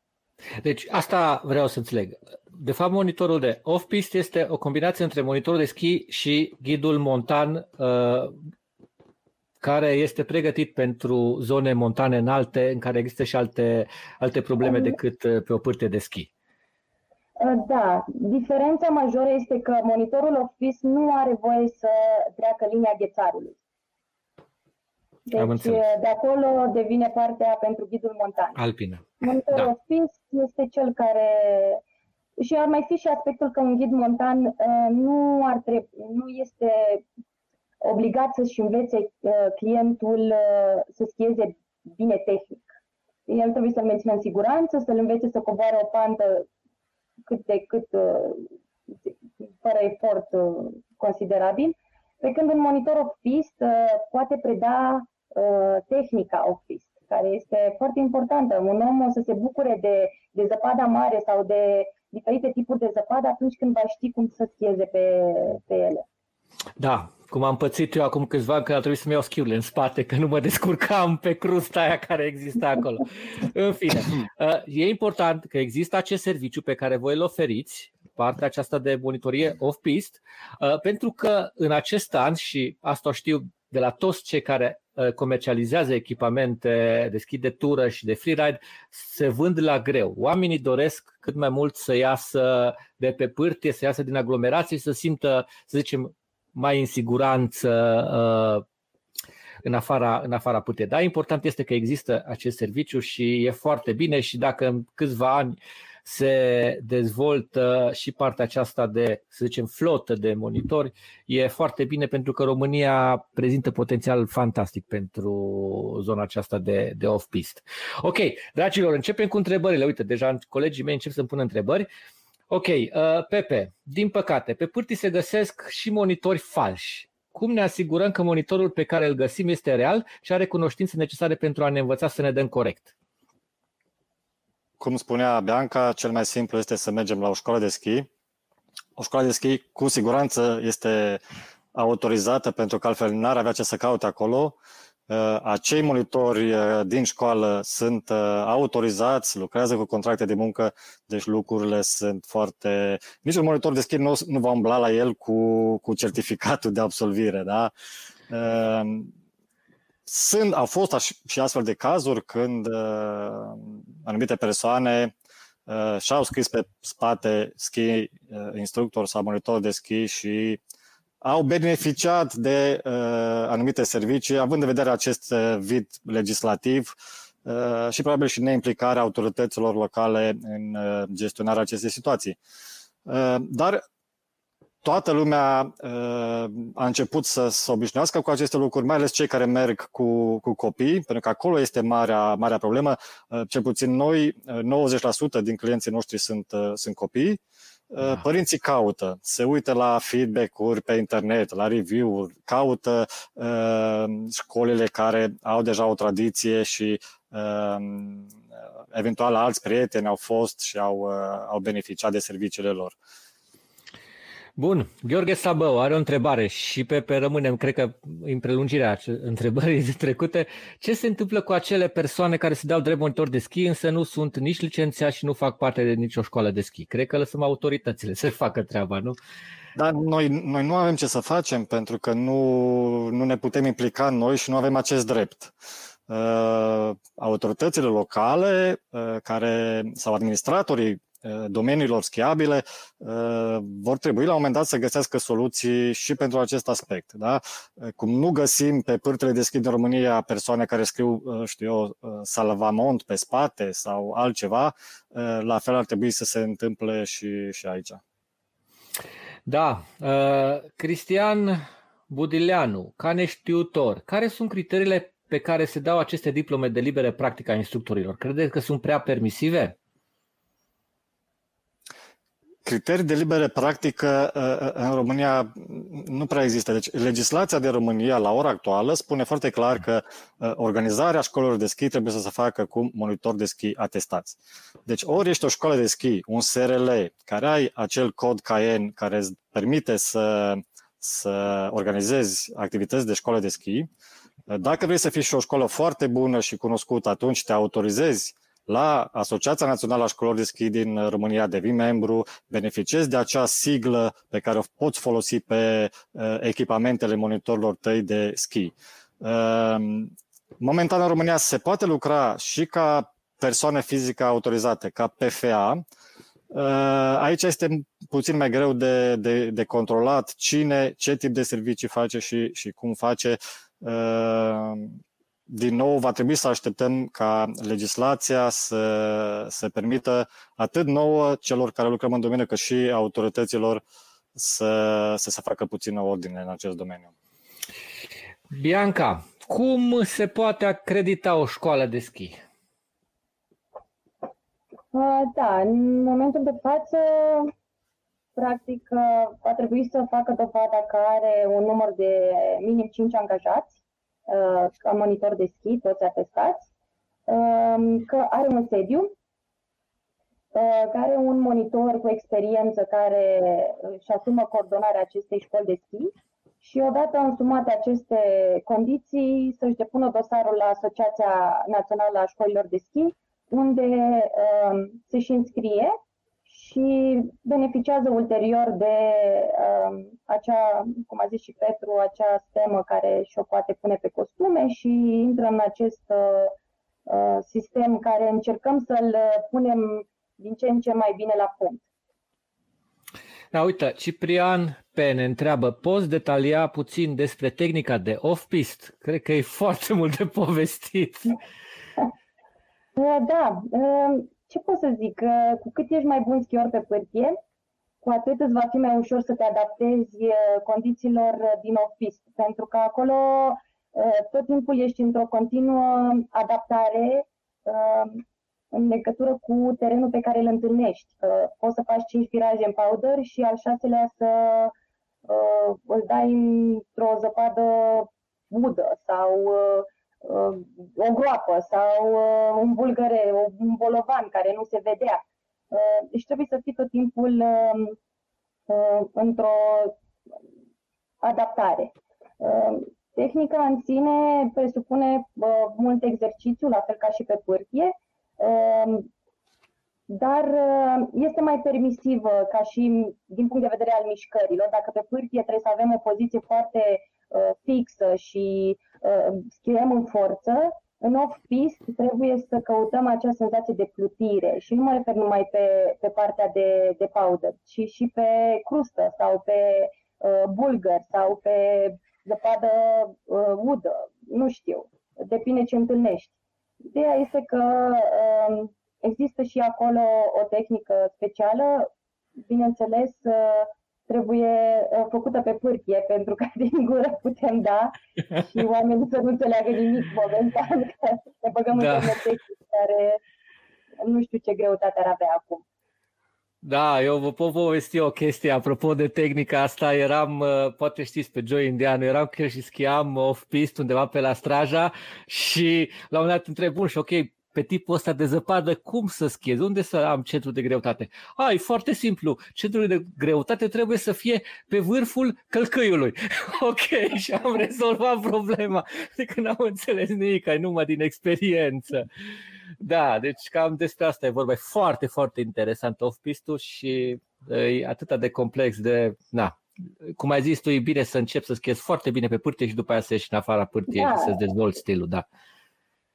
Deci asta vreau să înțeleg. De fapt, monitorul de off-pist este o combinație între monitorul de schi și ghidul montan uh, care este pregătit pentru zone montane înalte, în care există și alte, alte probleme decât uh, pe o pârtie de schi. Uh, da, diferența majoră este că monitorul Office nu are voie să treacă linia ghețarului. Deci de acolo devine partea pentru ghidul montan. Alpină. Monitorul da. Office este cel care și ar mai fi și aspectul că un ghid montan uh, nu, ar trebui, nu este obligat să-și învețe uh, clientul uh, să schieze bine tehnic. El trebuie să-l mențină în siguranță, să-l învețe să coboare o pantă cât de cât, uh, fără efort considerabil, pe când un monitor off-pist poate preda tehnica off-pist, care este foarte importantă. Un om o să se bucure de, de zăpada mare sau de diferite tipuri de zăpadă atunci când va ști cum să schieze pe, pe ele. Da, cum am pățit eu acum câțiva ani când a trebuit să-mi iau schiurile în spate, că nu mă descurcam pe crusta aia care exista acolo. În fine, uh, e important că există acest serviciu pe care voi îl oferiți, partea aceasta de monitorie off-pist, uh, pentru că în acest an, și asta o știu de la toți cei care uh, comercializează echipamente de schi de tură și de freeride, se vând la greu. Oamenii doresc cât mai mult să iasă de pe pârtie, să iasă din aglomerații, să simtă, să zicem, mai în siguranță uh, în afara, în afara puterii. Dar important este că există acest serviciu și e foarte bine și dacă în câțiva ani se dezvoltă și partea aceasta de, să zicem, flotă de monitori, e foarte bine pentru că România prezintă potențial fantastic pentru zona aceasta de, de off-pist. Ok, dragilor, începem cu întrebările. Uite, deja colegii mei încep să-mi pună întrebări. Uh, Ok, uh, Pepe, din păcate, pe pârtii se găsesc și monitori falși. Cum ne asigurăm că monitorul pe care îl găsim este real și are cunoștințe necesare pentru a ne învăța să ne dăm corect? Cum spunea Bianca, cel mai simplu este să mergem la o școală de schi. O școală de schi cu siguranță este autorizată pentru că altfel n-ar avea ce să caute acolo acei monitori din școală sunt autorizați, lucrează cu contracte de muncă, deci lucrurile sunt foarte... Nici un monitor de schimb nu, nu va umbla la el cu, cu certificatul de absolvire, da? Sunt, au fost și astfel de cazuri când anumite persoane uh, și-au scris pe spate ski uh, instructor sau monitor de ski și au beneficiat de uh, anumite servicii, având în vedere acest uh, vid legislativ uh, și probabil și neimplicarea autorităților locale în uh, gestionarea acestei situații. Uh, dar toată lumea uh, a început să se obișnuiască cu aceste lucruri, mai ales cei care merg cu, cu copii, pentru că acolo este marea, marea problemă. Uh, cel puțin noi, 90% din clienții noștri sunt, uh, sunt copii. Da. Părinții caută, se uită la feedback-uri pe internet, la review-uri, caută uh, școlile care au deja o tradiție și uh, eventual alți prieteni au fost și au, uh, au beneficiat de serviciile lor. Uh, Bun, Gheorghe Sabău are o întrebare și pe, pe rămânem, cred că în prelungirea întrebării trecute. Ce se întâmplă cu acele persoane care se dau drept monitor de schi, însă nu sunt nici licențiați și nu fac parte de nicio școală de schi? Cred că lăsăm autoritățile să facă treaba, nu? Dar noi, noi nu avem ce să facem pentru că nu, nu ne putem implica noi și nu avem acest drept. Uh, autoritățile locale uh, care sau administratorii Uh, domeniilor schiabile, uh, vor trebui la un moment dat să găsească soluții și pentru acest aspect. Da? Uh, cum nu găsim pe pârtele de schi din România persoane care scriu, știu eu, salvamont pe spate sau altceva, la fel ar trebui să se întâmple și, și aici. Da. Uh, Cristian Budileanu, ca neștiutor, care sunt criteriile pe care se dau aceste diplome de libere practică a instructorilor? Credeți că sunt prea permisive? Criterii de liberă practică uh, uh, în România nu prea există. Deci legislația de România la ora actuală spune foarte clar că uh, organizarea școlilor de schi trebuie să se facă cu monitor de schi atestați. Deci ori ești o școală de schi, un SRL, care ai acel cod CAEN care îți permite să, să organizezi activități de școală de schi, dacă vrei să fii și o școală foarte bună și cunoscută, atunci te autorizezi la Asociația Națională a Școlilor de Schi din România, devii membru, beneficiezi de acea siglă pe care o poți folosi pe uh, echipamentele monitorilor tăi de schi. Uh, momentan în România se poate lucra și ca persoană fizică autorizată, ca PFA, uh, Aici este puțin mai greu de, de, de controlat cine, ce tip de servicii face și, și cum face din nou, va trebui să așteptăm ca legislația să, să permită atât nouă celor care lucrăm în domeniu, cât și autorităților să, să se facă puțină ordine în acest domeniu. Bianca, cum se poate acredita o școală de schi? Da, în momentul de față, practic, va trebui să facă dovada că are un număr de minim 5 angajați Uh, ca monitor de schi, toți atestați, um, că are un sediu, uh, care are un monitor cu experiență care își asumă coordonarea acestei școli de schi și odată însumate aceste condiții să-și depună dosarul la Asociația Națională a Școlilor de Schi, unde uh, se și înscrie și beneficiază ulterior de uh, acea, cum a zis și Petru, acea stemă care și-o poate pune pe costume și intră în acest uh, sistem care încercăm să-l punem din ce în ce mai bine la punct. Da, uite, Ciprian P. ne întreabă, poți detalia puțin despre tehnica de off-pist? Cred că e foarte mult de povestit. Da, ce pot să zic? Cu cât ești mai bun schior pe pârtie, cu atât îți va fi mai ușor să te adaptezi uh, condițiilor uh, din office, pentru că acolo uh, tot timpul ești într-o continuă adaptare în legătură cu terenul pe care îl întâlnești. Poți să faci 5 viraje în powder și al șaselea să îl dai într-o zăpadă udă sau Uh, o groapă sau uh, un bulgăre, un bolovan care nu se vedea. Uh, deci trebuie să fii tot timpul într-o adaptare. Tehnica în sine presupune uh, mult exercițiu, la fel ca și pe pârtie, uh, dar uh, este mai permisivă ca și din punct de vedere al mișcărilor. Dacă pe pârtie trebuie să avem o poziție foarte uh, fixă și uh, schimbăm în forță, în off-piste trebuie să căutăm acea senzație de plutire și nu mă refer numai pe, pe partea de, de powder, ci și pe crustă sau pe uh, bulgăr sau pe zăpadă uh, udă, nu știu, depinde ce întâlnești. Ideea este că uh, există și acolo o tehnică specială, bineînțeles, uh, trebuie uh, făcută pe pârtie, pentru că din gură putem da și oamenii să nu înțeleagă nimic momentan, că ne băgăm da. într-o care nu știu ce greutate ar avea acum. Da, eu vă pot povesti o chestie apropo de tehnica asta. Eram, uh, poate știți pe Joe Indianu, eram chiar și schiam off-pist undeva pe la Straja și la un dat întreb, bun, și ok, pe tipul ăsta de zăpadă, cum să schiez? Unde să am centru de greutate? A, e foarte simplu. Centrul de greutate trebuie să fie pe vârful călcăiului. ok, și am rezolvat problema. De când n-am înțeles nimic, ai numai din experiență. Da, deci cam despre asta e vorba. E foarte, foarte interesant off-pistul și e atât de complex de, na, cum ai zis tu, e bine să începi să schiezi foarte bine pe pârtie și după aia să ieși în afara pârtiei da. și să-ți dezvolți stilul, da.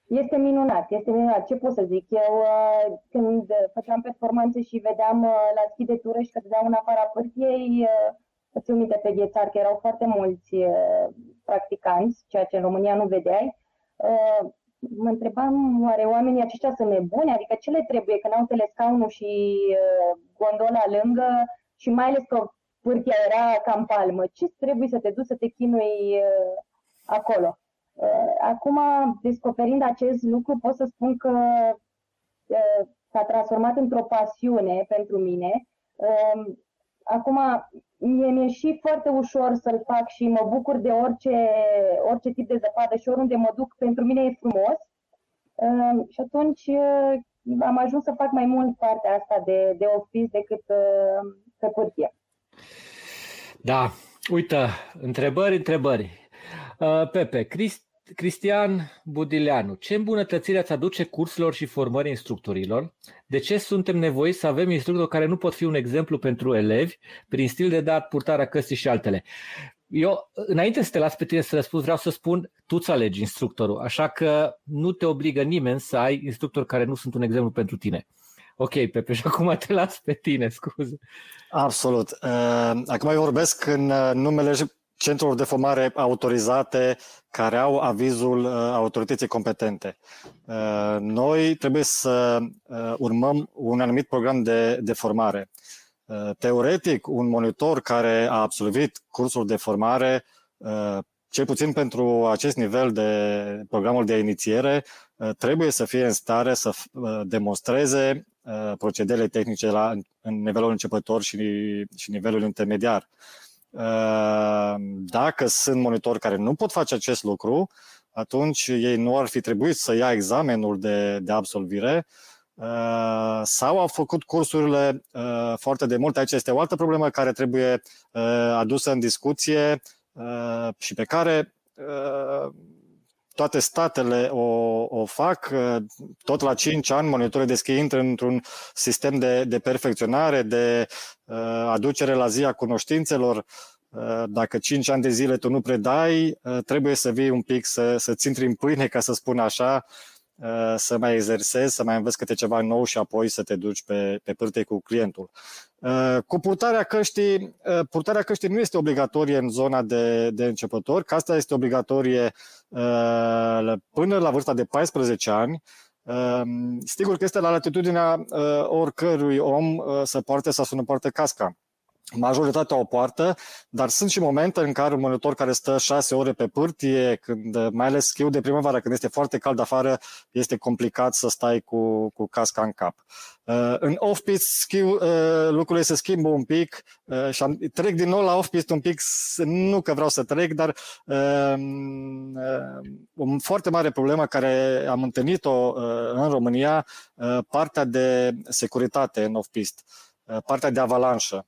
Este minunat, este minunat. Ce pot să zic? Eu uh, când făceam performanțe și vedeam uh, la schi de tură și că dădeam în afara pârtiei, uh, îți umite pe ghețar că erau foarte mulți practicanți, ceea ce în România nu vedeai. Mă întrebam, oare oamenii aceștia sunt nebuni? Adică ce le trebuie când au telescaunul și gondola lângă și mai ales că pârtia era cam palmă? Ce trebuie să te duci să te chinui acolo? Uh, acum, descoperind acest lucru, pot să spun că uh, s-a transformat într-o pasiune pentru mine. Um, acum, mie mi-e și foarte ușor să-l fac și mă bucur de orice, orice tip de zăpadă și oriunde mă duc, pentru mine e frumos. Um, și atunci uh, am ajuns să fac mai mult partea asta de, de office decât pe curtie. Da, uite, întrebări, întrebări. Uh, Pepe, Crist, Cristian Budileanu, ce îmbunătățire ați aduce cursurilor și formării instructorilor? De ce suntem nevoiți să avem instructori care nu pot fi un exemplu pentru elevi prin stil de dat, purtarea căsii și altele? Eu, înainte să te las pe tine să răspunzi, vreau să spun, tu îți alegi instructorul, așa că nu te obligă nimeni să ai instructori care nu sunt un exemplu pentru tine. Ok, Pepe, și acum te las pe tine, scuze. Absolut. Uh, acum eu vorbesc în uh, numele centrelor de formare autorizate care au avizul uh, autorității competente. Uh, noi trebuie să uh, urmăm un anumit program de, de formare. Teoretic, un monitor care a absolvit cursul de formare, cel puțin pentru acest nivel de programul de inițiere, trebuie să fie în stare să demonstreze procedele tehnice la, în nivelul începător și, și nivelul intermediar. Ehm, dacă sunt monitori care nu pot face acest lucru, atunci ei nu ar fi trebuit să ia examenul de, de absolvire ehm, sau au făcut cursurile ehm, foarte de mult. Aici este o altă problemă care trebuie adusă în discuție și pe care toate statele o, o fac. Tot la 5 ani, monitorii de schi intră într-un sistem de, de perfecționare, de uh, aducere la zi a cunoștințelor. Uh, dacă 5 ani de zile tu nu predai, uh, trebuie să vii un pic să, să-ți intri în pâine, ca să spun așa, uh, să mai exersezi, să mai înveți câte ceva nou și apoi să te duci pe, pe pârte cu clientul. Cu purtarea căștii, purtarea căștii nu este obligatorie în zona de, de începători, că asta este obligatorie până la vârsta de 14 ani. Sigur că este la latitudinea oricărui om să poarte sau să nu poarte casca majoritatea o poartă, dar sunt și momente în care un monitor care stă șase ore pe pârtie, când, mai ales schiul de primăvară, când este foarte cald afară, este complicat să stai cu, cu casca în cap. Uh, în off-piste schiu, uh, lucrurile se schimbă un pic uh, și am, trec din nou la off-piste un pic, nu că vreau să trec, dar uh, uh, o foarte mare problemă care am întâlnit-o uh, în România, uh, partea de securitate în off-piste, uh, partea de avalanșă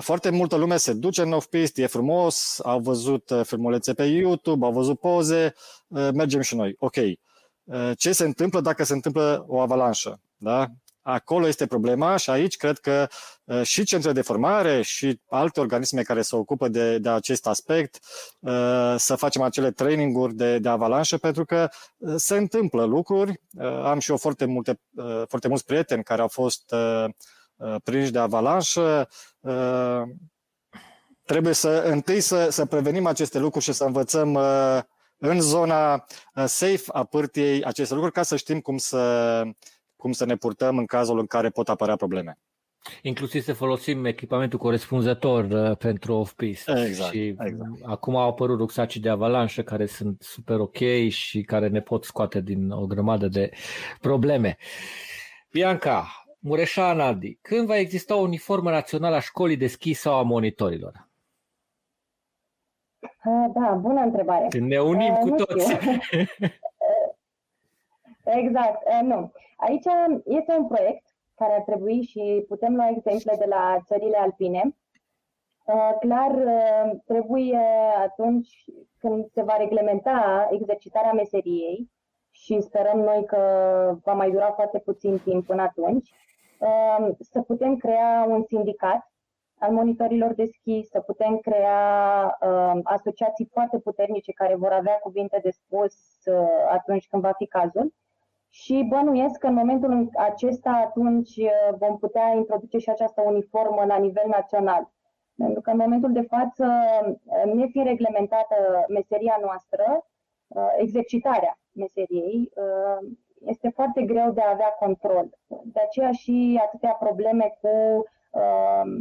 Foarte multă lume se duce în off-piste, e frumos, au văzut filmulețe pe YouTube, au văzut poze, mergem și noi. Ok. Ce se întâmplă dacă se întâmplă o avalanșă? Da? Acolo este problema și aici cred că uh, și centre de formare și alte organisme care se ocupă de, de acest aspect uh, să facem acele traininguri de, de avalanșă pentru că uh, se întâmplă lucruri. Am și eu foarte, multe, foarte mulți prieteni care au fost prinși de avalanșă. Trebuie să întâi să, să prevenim aceste lucruri și să învățăm în zona safe a pârtiei aceste lucruri ca să știm cum să, cum să ne purtăm în cazul în care pot apărea probleme. Inclusiv să folosim echipamentul corespunzător uh, pentru off-piste. Exact, și exact. acum au apărut rucsacii de avalanșă care sunt super ok și care ne pot scoate din o grămadă de probleme. Bianca, Mureșa Nadi, când va exista o uniformă națională a școlii de schi sau a monitorilor? Uh, da, bună întrebare. Când ne unim uh, cu toți. Exact, nu. Aici este un proiect care ar trebui și putem lua exemple de la țările alpine. Clar, trebuie atunci când se va reglementa exercitarea meseriei și sperăm noi că va mai dura foarte puțin timp până atunci, să putem crea un sindicat al monitorilor de schi, să putem crea asociații foarte puternice care vor avea cuvinte de spus atunci când va fi cazul și bănuiesc că în momentul acesta atunci uh, vom putea introduce și această uniformă la nivel național. Pentru că în momentul de față, uh, nefiind reglementată meseria noastră, uh, exercitarea meseriei, este foarte greu de a avea control. De aceea și atâtea probleme cu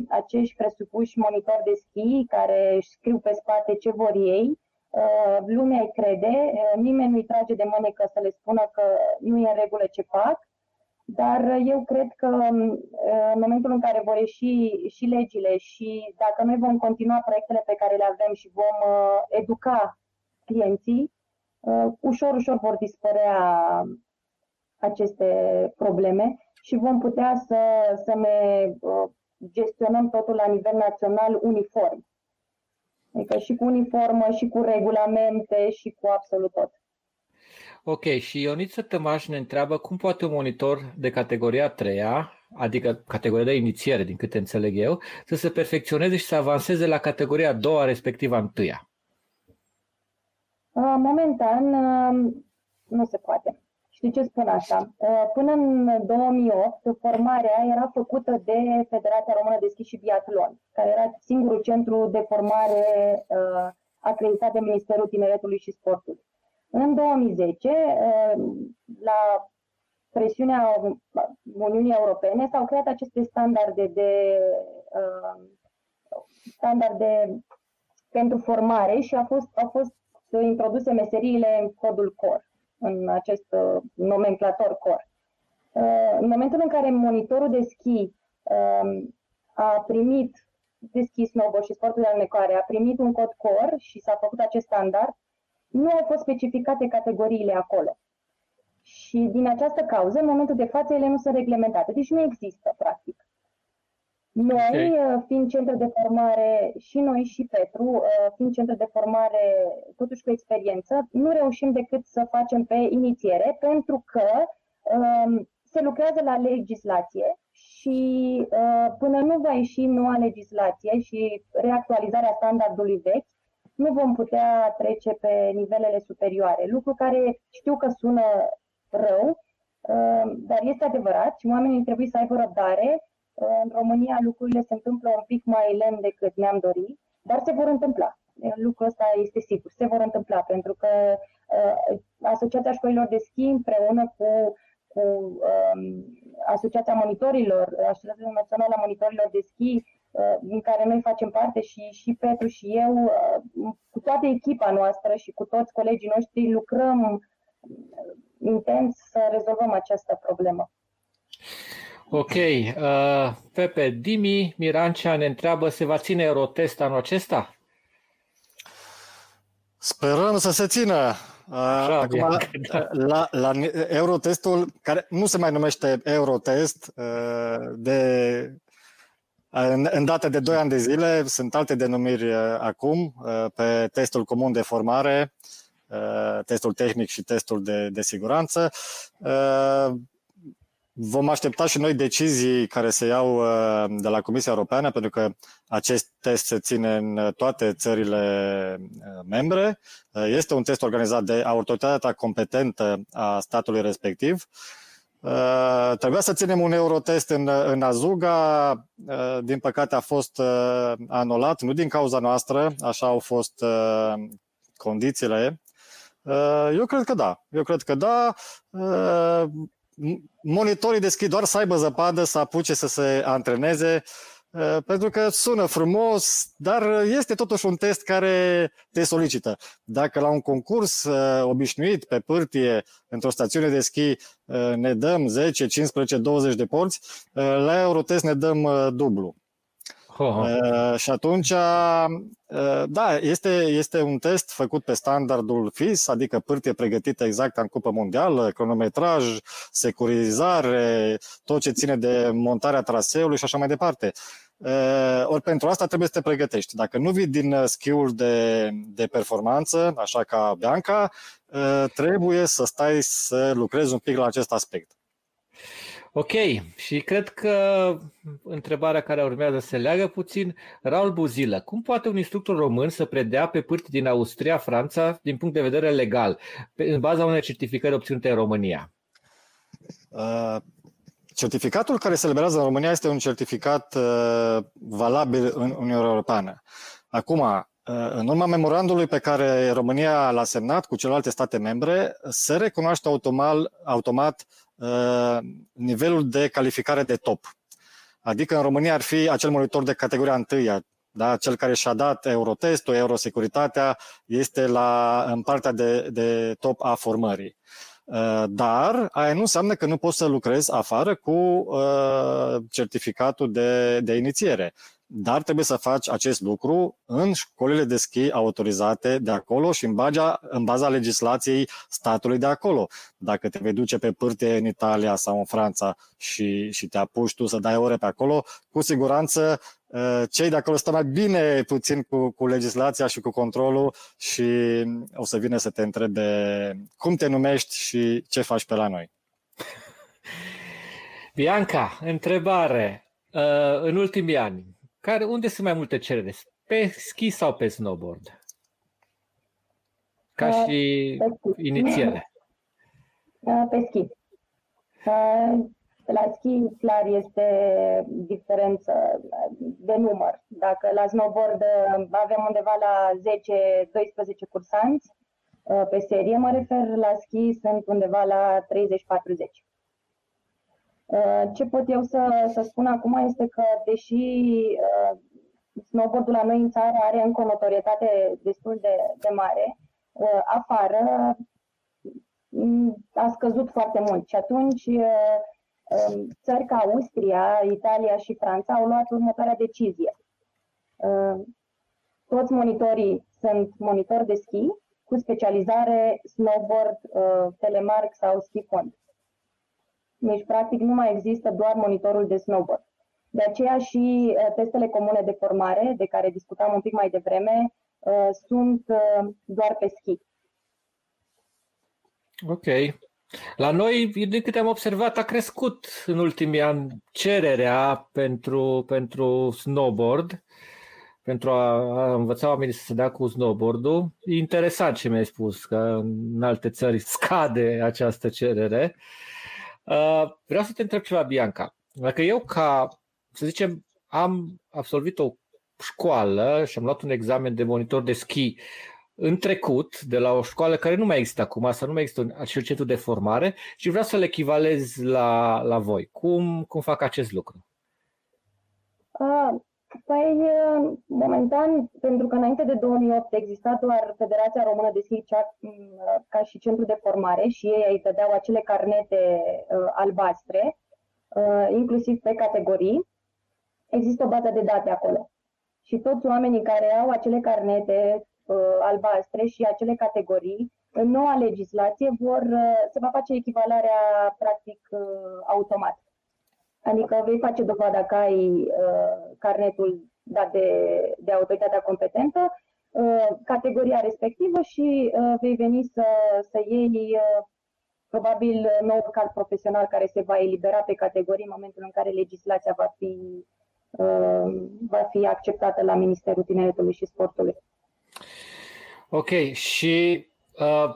acești presupuși monitori de schi care își scriu pe spate ce vor ei, Uh, lumea îi crede, uh, nimeni nu-i trage de mânecă să le spună că nu e în regulă ce fac, dar eu cred că um, uh, în momentul în care vor ieși și legile și dacă noi vom continua proiectele pe care le avem și vom educa clienții, ușor, ușor vor dispărea aceste probleme și vom putea să, să ne gestionăm totul la nivel național uniform. Adică și cu uniformă, și cu regulamente, și cu absolut tot. Ok, și Ioniță Tămaș ne întreabă cum poate un monitor de categoria 3 adică categoria de inițiere, din câte înțeleg eu, să se perfecționeze și să avanseze la categoria a doua, respectiv a întâia? Momentan nu se poate. De ce spun asta? Uh, până în 2008, formarea era făcută de Federația Română de Schi și Biatlon, care era singurul centru de formare uh, acreditat de Ministerul Tineretului și Sportului. În 2010, uh, la presiunea Uniunii Europene, s-au creat aceste standarde de standarde pentru formare și a fost, au fost introduse meseriile în codul COR în acest uh, nomenclator core. Uh, în momentul în care monitorul de schi um, a primit de schi, snowboard și sportul de alnecoare, a primit un cod core și s-a făcut acest standard, nu au fost specificate categoriile acolo. Și din această cauză, în momentul de față, ele nu sunt reglementate. Deci nu există, practic. Noi, okay. Uh, fiind centru de formare, și noi și Petru, uh, fiind centru de formare totuși cu experiență, nu reușim decât să facem pe inițiere, pentru că um, se lucrează la legislație și uh, până nu va ieși noua legislație și reactualizarea standardului vechi, nu vom putea trece pe nivelele superioare. Lucru care știu că sună rău, dar este adevărat și oamenii trebuie să aibă răbdare în România lucrurile se întâmplă un pic mai lent decât ne-am dorit, dar se vor întâmpla. Lucrul ăsta este sigur, se vor întâmpla, pentru că uh, Asociația Școlilor de Schi împreună cu, cu um, Asociația Monitorilor, Asociația Națională a Monitorilor de Schi, uh, din care noi facem parte și, și Petru și eu, uh, cu toată echipa noastră și cu toți colegii noștri lucrăm intens să rezolvăm această problemă. Ok. Uh, Pepe, Dimi Mirancea ne întreabă, se va ține Eurotest anul acesta? Sperăm să se țină. Uh, Așa, Acum, da. la, la Eurotestul, care nu se mai numește Eurotest, uh, de în, în date de 2 ani de zile sunt alte denumiri acum pe testul comun de formare, testul tehnic și testul de, de siguranță. Vom aștepta și noi decizii care se iau uh, de la Comisia Europeană, pentru că acest test se ține în toate țările uh, membre. Uh, este un test organizat de autoritatea competentă a statului respectiv. Trebuia să ținem un eurotest în, în Azuga, din păcate a fost anulat, nu din cauza noastră, așa au fost condițiile. Eu cred că da. Eu cred că da monitorii deschid doar să aibă zăpadă, să apuce să se antreneze, uh, pentru că sună frumos, dar este totuși un test care te solicită. Dacă la un concurs uh, obișnuit pe pârtie, într-o stațiune de schi, uh, ne dăm 10, 15, 20 de porți, la Eurotest ne dăm dublu. Uh, și atunci, uh, da, este, este un test făcut pe standardul FIS, adică pârtie pregătită exact în cupă mondială, cronometraj, securizare, tot ce ține de montarea traseului și așa mai departe. Uh, ori pentru asta trebuie să te pregătești. Dacă nu vii din uh, skill de, de performanță, așa ca Bianca, uh, trebuie să stai să lucrezi un pic la acest aspect. Ok, și cred că întrebarea care urmează se leagă puțin. Raul Buzilă, cum poate un instructor român să predea pe pârti din Austria, Franța, din punct de vedere legal, pe, în baza unei certificări obținute în România? Uh, certificatul care se eliberează în România este un certificat uh, valabil în Uniunea Europeană. Acum, uh, în urma memorandului pe care România l-a semnat cu celelalte state membre, se recunoaște automat, automat Uh, nivelul de calificare de top. Adică în România ar fi acel monitor de categoria întâia, da? cel care și-a dat Eurotestul, Eurosecuritatea, este la, în partea de, de top a formării. Uh, dar aia nu înseamnă că nu poți să lucrezi afară cu uh, certificatul de, de inițiere dar trebuie să faci acest lucru în școlile de schi autorizate de acolo și în baza, în baza legislației statului de acolo. Dacă te vei duce pe pârte în Italia sau în Franța și, și te apuci tu să dai ore pe acolo, cu siguranță uh, cei de acolo stau mai bine puțin cu, cu legislația și cu controlul și o să vină să te întrebe cum te numești și ce faci pe la noi. Bianca, întrebare. Uh, în ultimii ani, care, unde sunt mai multe cereri? Pe ski sau pe snowboard? Ca uh, și inițiale. Uh, pe ski. Uh, la ski, clar, este diferență de număr. Dacă la snowboard avem undeva la 10-12 cursanți, pe serie mă refer, la ski sunt undeva la 30-40. Uh, ce pot eu să, să spun acum este că, deși uh, snowboardul la noi în țară are încă o notorietate destul de, de mare, uh, afară mm, a scăzut foarte mult și atunci um, țări ca Austria, Italia și Franța au luat următoarea decizie. Toți monitorii sunt monitori de schi cu specializare snowboard, telemark sau ski fond. Deci, practic, nu mai există doar monitorul de snowboard. De aceea și uh, testele comune de formare, de care discutam un pic mai devreme, uh, sunt uh, doar pe schi. Ok. La noi, din câte am observat, a crescut în ultimii ani cererea pentru, pentru snowboard, pentru a, a învăța oamenii să se dea cu snowboard-ul. E interesant ce mi-ai spus, că în alte țări scade această cerere. Uh, Uh, vreau să te întreb ceva, Bianca. Dacă eu, ca, să zicem, am absolvit o școală și am luat un examen de monitor de schi în trecut, de la o școală care nu mai există acum, să nu mai există un, acel centru de formare și vreau să le echivalez la, la voi. Cum, cum fac acest lucru? Uh, Păi, momentan, pentru că înainte de 2008 exista doar Federația Română de Schi ca și centru de formare și ei îi dădeau acele carnete uh, albastre, uh, inclusiv pe categorii, există o bază de date acolo. Și toți oamenii care au acele carnete uh, albastre și acele categorii, în noua legislație vor, uh, se va face echivalarea practic uh, automat. Adică vei face dovada că ai uh, carnetul dat de, de autoritatea competentă, uh, categoria respectivă și uh, vei veni să, să iei uh, probabil nou card profesional care se va elibera pe categorii în momentul în care legislația va fi, uh, va fi acceptată la Ministerul Tineretului și Sportului. Ok, și uh,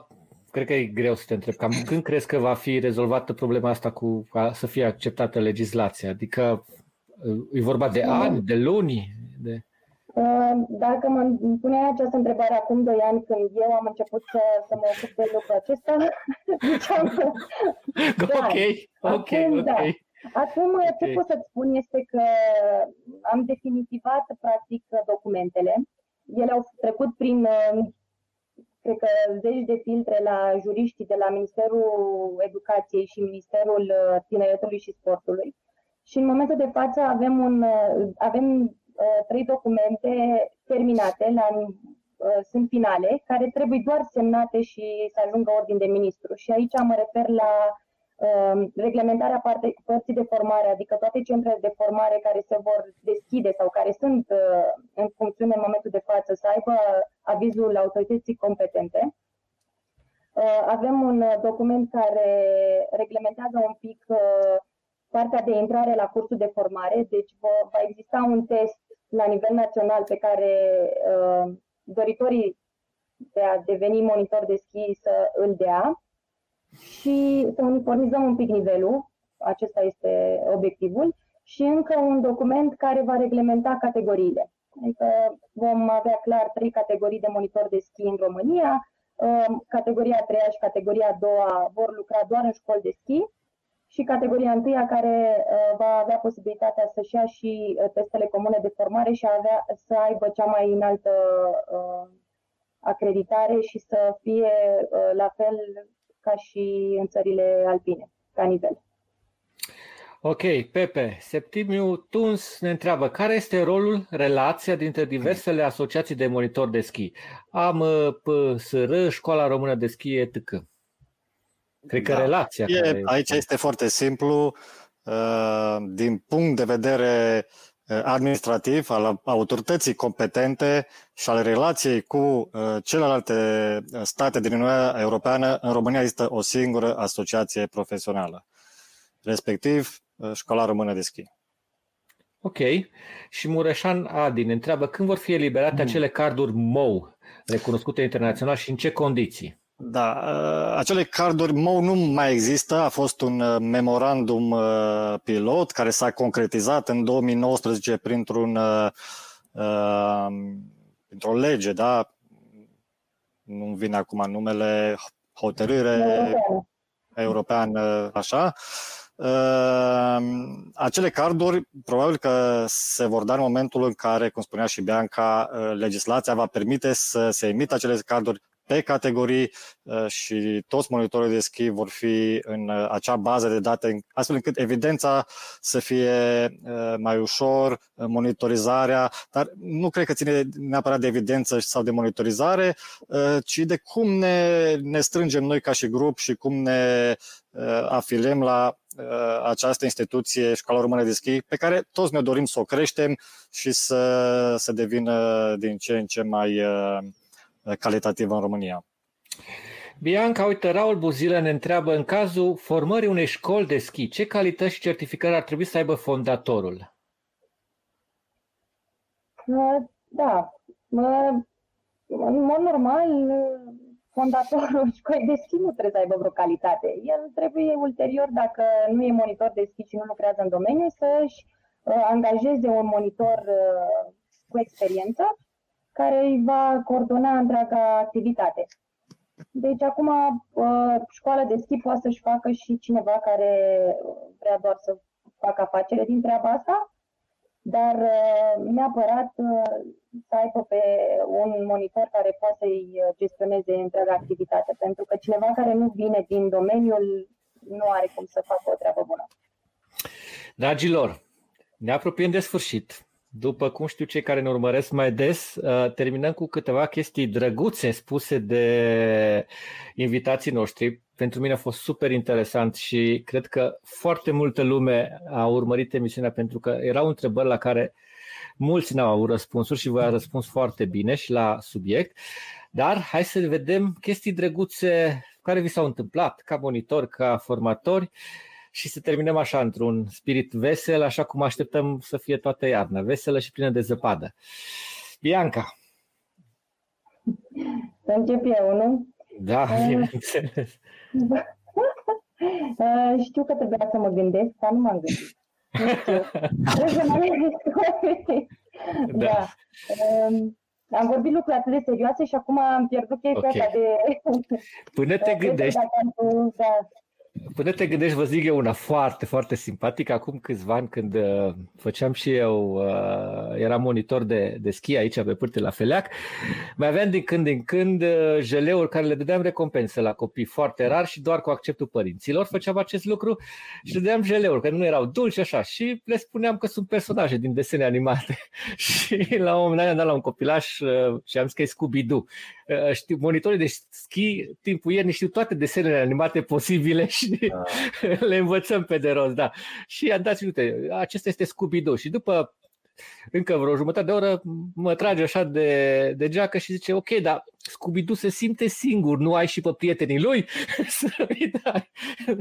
cred că e greu să te întreb. Cam când crezi că va fi rezolvată problema asta cu a, să fie acceptată legislația? Adică e vorba de ani, de luni? De... Dacă mă puneai această întrebare acum 2 ani, când eu am început să, să mă ocup de lucrul acesta, ziceam că... Ok, ok, acum, ok. Da. Acum, okay. ce pot să-ți spun este că am definitivat, practic, documentele. Ele au trecut prin cred că zeci de filtre la juriștii de la Ministerul Educației și Ministerul uh, Tineretului și Sportului. Și în momentul de față avem, un, uh, avem uh, trei documente terminate, la, sunt finale, care trebuie doar semnate și să ajungă ordin de ministru. Și aici mă refer la Um, reglementarea parte, părții de formare, adică toate centrele de formare care se vor deschide sau care sunt uh, în funcțiune în momentul de față să aibă avizul autorității competente. Uh, avem un document care reglementează un pic uh, partea de intrare la cursul de formare, deci va exista un test la nivel național pe care doritorii de a deveni monitor de schi să îl dea și să uniformizăm un pic nivelul, acesta este obiectivul, și încă un document care va reglementa categoriile. Adică vom avea clar trei categorii de monitor de schi în România, um, categoria a treia și categoria a doua vor lucra doar în școli de schi și categoria întâia care uh, va avea posibilitatea să-și ia și uh, testele comune de formare și avea, să aibă cea mai înaltă uh, acreditare și să fie la fel ca și în țările alpine, ca nivel. Ok, Pepe, Septimiu Tuns ne întreabă care este rolul, relația dintre diversele asociații de monitor de schi? Am uh, PSR, Școala Română de Schi, etc. Cred că da. relația. E, care... Aici este foarte simplu. Uh, din punct de vedere Uh, administrativ, al autorității competente și al relației cu uh, celelalte uh, state din Uniunea Europeană, în România există o singură asociație profesională, respectiv Școala Română de Schi. Ok. Și Mureșan Adi ne întreabă când vor fi eliberate mm. acele carduri MOU recunoscute internațional și în ce condiții? Da, uh, acele carduri MOU nu mai există, a fost un uh, memorandum uh, pilot care s-a concretizat în 2019 printr-un, printr-o lege, da? Nu vine acum numele, hotărâre europeană, așa. Acele carduri probabil că se vor da în momentul în care, cum spunea și Bianca, legislația va permite să se emită acele carduri pe categorii uh, și toți monitorii de schi vor fi în uh, acea bază de date, astfel încât evidența să fie uh, mai ușor, monitorizarea, dar nu cred că ține neapărat de evidență sau de monitorizare, ci de cum ne, ne strângem noi ca și grup și cum ne afiliem la această instituție, Școala Română de Schi, pe care toți ne dorim să o creștem și să, să devină din ce în ce mai calitativă în România. Bianca, uite, Raul Buzilă ne întreabă în cazul formării unei școli de schi, ce calități și certificări ar trebui să aibă fondatorul? Da, în mod normal, fondatorul școlii de schi nu trebuie să aibă vreo calitate. El trebuie ulterior, dacă nu e monitor de schi și nu lucrează în domeniu, să-și uh, angajeze un monitor uh, cu experiență care îi va coordona întreaga activitate. Deci acum uh, școala de schi poate să-și facă și cineva care vrea doar să facă afacere din treaba asta, dar uh, neapărat uh, să aibă pe un monitor care poate să-i gestioneze întreaga activitate, pentru că cineva care nu vine din domeniul nu are cum să facă o treabă bună. Dragilor, ne apropiem de sfârșit. După cum știu cei care ne urmăresc mai des, uh, terminăm cu câteva chestii drăguțe spuse de invitații noștri. pentru mine a fost super interesant și cred că foarte multă lume a urmărit emisiunea pentru că erau întrebări la care mulți n-au avut răspunsuri și voi a răspuns foarte bine și la subiect. Dar hai să vedem chestii drăguțe care vi s-au întâmplat ca monitor, ca formatori și să terminăm așa într-un spirit vesel, așa cum așteptăm să fie toată iarna, veselă și plină de zăpadă. Bianca. Să încep eu, nu? Da, uh, bineînțeles. Uh, știu că trebuia să mă gândesc, dar nu m-am gândit. Nu știu. da. da. Uh, am vorbit lucruri atât de serioase și acum am pierdut chestia okay. asta de... Până te gândești... Da. Până te gândești, vă zic eu una foarte, foarte simpatică. Acum câțiva ani, când uh, făceam și eu, uh, eram monitor de, de schi aici pe pârte la Feleac, mai aveam din când în când uh, jeleuri care le dădeam recompense la copii foarte rar și doar cu acceptul părinților făceam acest lucru și le dădeam jeleuri, că nu erau dulci așa și le spuneam că sunt personaje din desene animate. și la un moment dat am dat la un copilaș uh, și am scris Scooby-Doo Uh, știu, monitorii de schi timpul ieri știu toate desenele animate posibile și da. le învățăm pe de rost, da. Și am dat, uite, acesta este Scooby-Doo și după încă vreo jumătate de oră mă trage așa de, de geacă și zice, ok, dar Scooby-Doo se simte singur, nu ai și pe prietenii lui? să-i dai.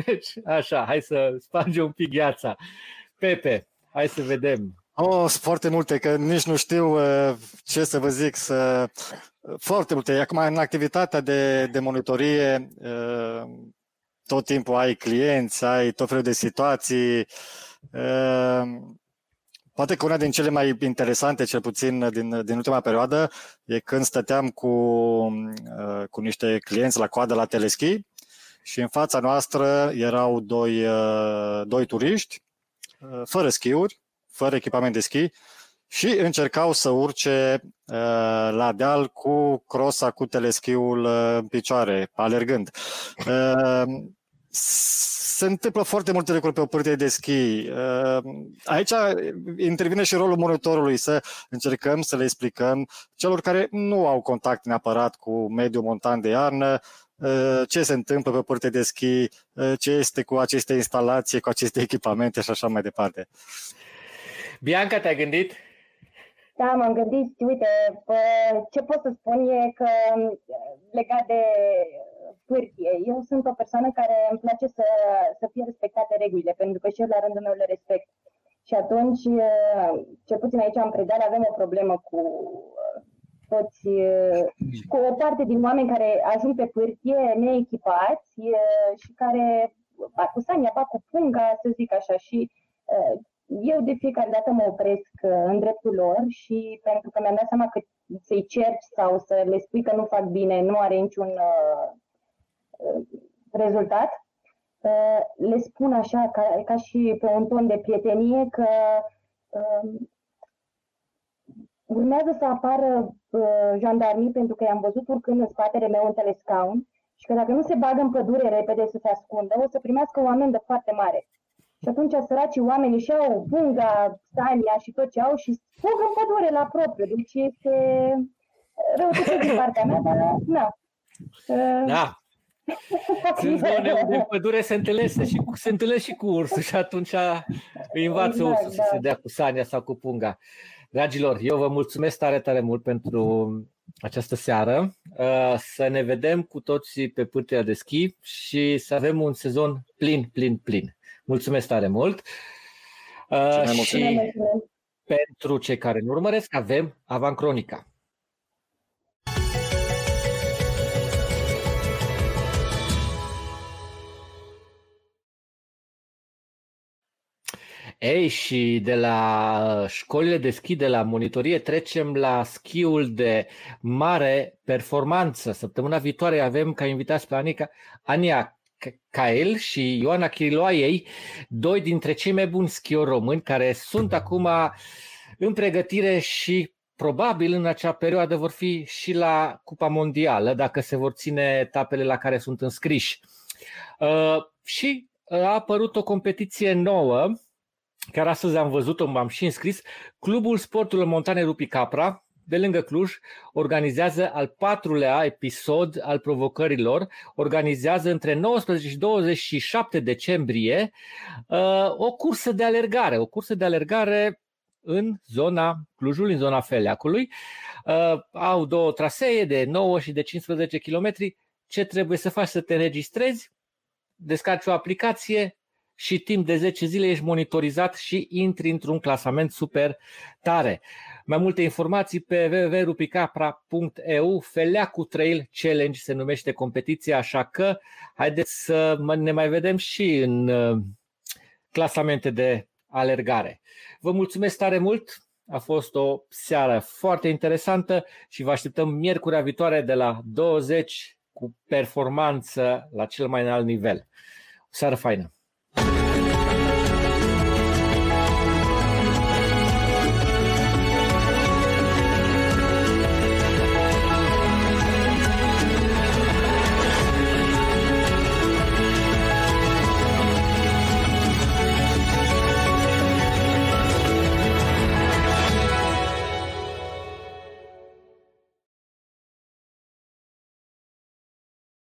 Deci, așa, hai să spargem un pic gheața. Pepe, hai să vedem. Oh, sunt foarte multe, că nici nu știu uh, ce să vă zic, să foarte multe. Acum, în activitatea de, de monitorie, uh, tot timpul ai clienți, ai tot felul de situații. Uh, poate că una din cele mai interesante, cel puțin din, din ultima perioadă, e când stăteam cu, uh, cu niște clienți la coadă la teleschi și în fața noastră erau doi, doi turiști, fără schiuri, fără echipament de schi, și încercau să urce uh, la deal cu crosa, cu teleschiul uh, în picioare, alergând. Uh, se întâmplă foarte multe lucruri pe o pârtie de schi. Uh, aici intervine și rolul monitorului să încercăm să le explicăm celor care nu au contact neapărat cu mediul montan de iarnă, uh, ce se întâmplă pe pârtie de schi, uh, ce este cu aceste instalații, cu aceste echipamente și așa mai departe. Bianca, te-ai gândit? Da, m-am gândit, uite, ce pot să spun e că legat de pârtie, eu sunt o persoană care îmi place să, să fie respectate regulile, pentru că și eu la rândul meu le respect. Și atunci, cel puțin aici în predare, avem o problemă cu toți, cu o parte din oameni care ajung pe pârtie neechipați și care bat cu sania, bat cu punga, să zic așa, și eu de fiecare dată mă opresc uh, în dreptul lor și pentru că mi-am dat seama că să-i cerci sau să le spui că nu fac bine nu are niciun uh, uh, rezultat, uh, le spun așa ca, ca și pe un ton de prietenie că uh, urmează să apară uh, jandarmii pentru că i-am văzut urcând în spatele meu un telescaun și că dacă nu se bagă în pădure repede să se ascundă, o să primească o amendă foarte mare. Și atunci săracii oameni își iau punga, stania și tot ce au și fug în pădure la propriu. Deci este rău din partea mea, dar na. Da. Sunt zone unde pădure se întâlnește și cu, se întâlnește și cu ursul și atunci îi învață exact, ursul da. să se dea cu sania sau cu punga. Dragilor, eu vă mulțumesc tare, tare mult pentru această seară. Uh, să ne vedem cu toții pe pârtia de schi și să avem un sezon plin, plin, plin. Mulțumesc tare mult! Uh, și pentru cei care nu urmăresc, avem Avancronica. Ei, și de la școlile de schi, de la monitorie, trecem la schiul de mare performanță. Săptămâna viitoare avem ca invitați pe Anica, Ania Cael și Ioana Chiriloaiei, doi dintre cei mai buni schiori români care sunt acum în pregătire și probabil în acea perioadă vor fi și la Cupa Mondială, dacă se vor ține etapele la care sunt înscriși. Uh, și a apărut o competiție nouă, care astăzi am văzut-o, m-am și înscris, Clubul Sporturilor Montane Rupi Capra, de lângă Cluj, organizează al patrulea episod al provocărilor, organizează între 19 și 27 decembrie uh, o cursă de alergare, o cursă de alergare în zona Clujului, în zona Feleacului. Uh, au două trasee de 9 și de 15 km. Ce trebuie să faci? Să te înregistrezi, descarci o aplicație și timp de 10 zile ești monitorizat și intri într-un clasament super tare. Mai multe informații pe www.rupicapra.eu Feleacu Trail Challenge se numește competiția, așa că haideți să ne mai vedem și în uh, clasamente de alergare. Vă mulțumesc tare mult! A fost o seară foarte interesantă și vă așteptăm miercurea viitoare de la 20 cu performanță la cel mai înalt nivel. O seară faină!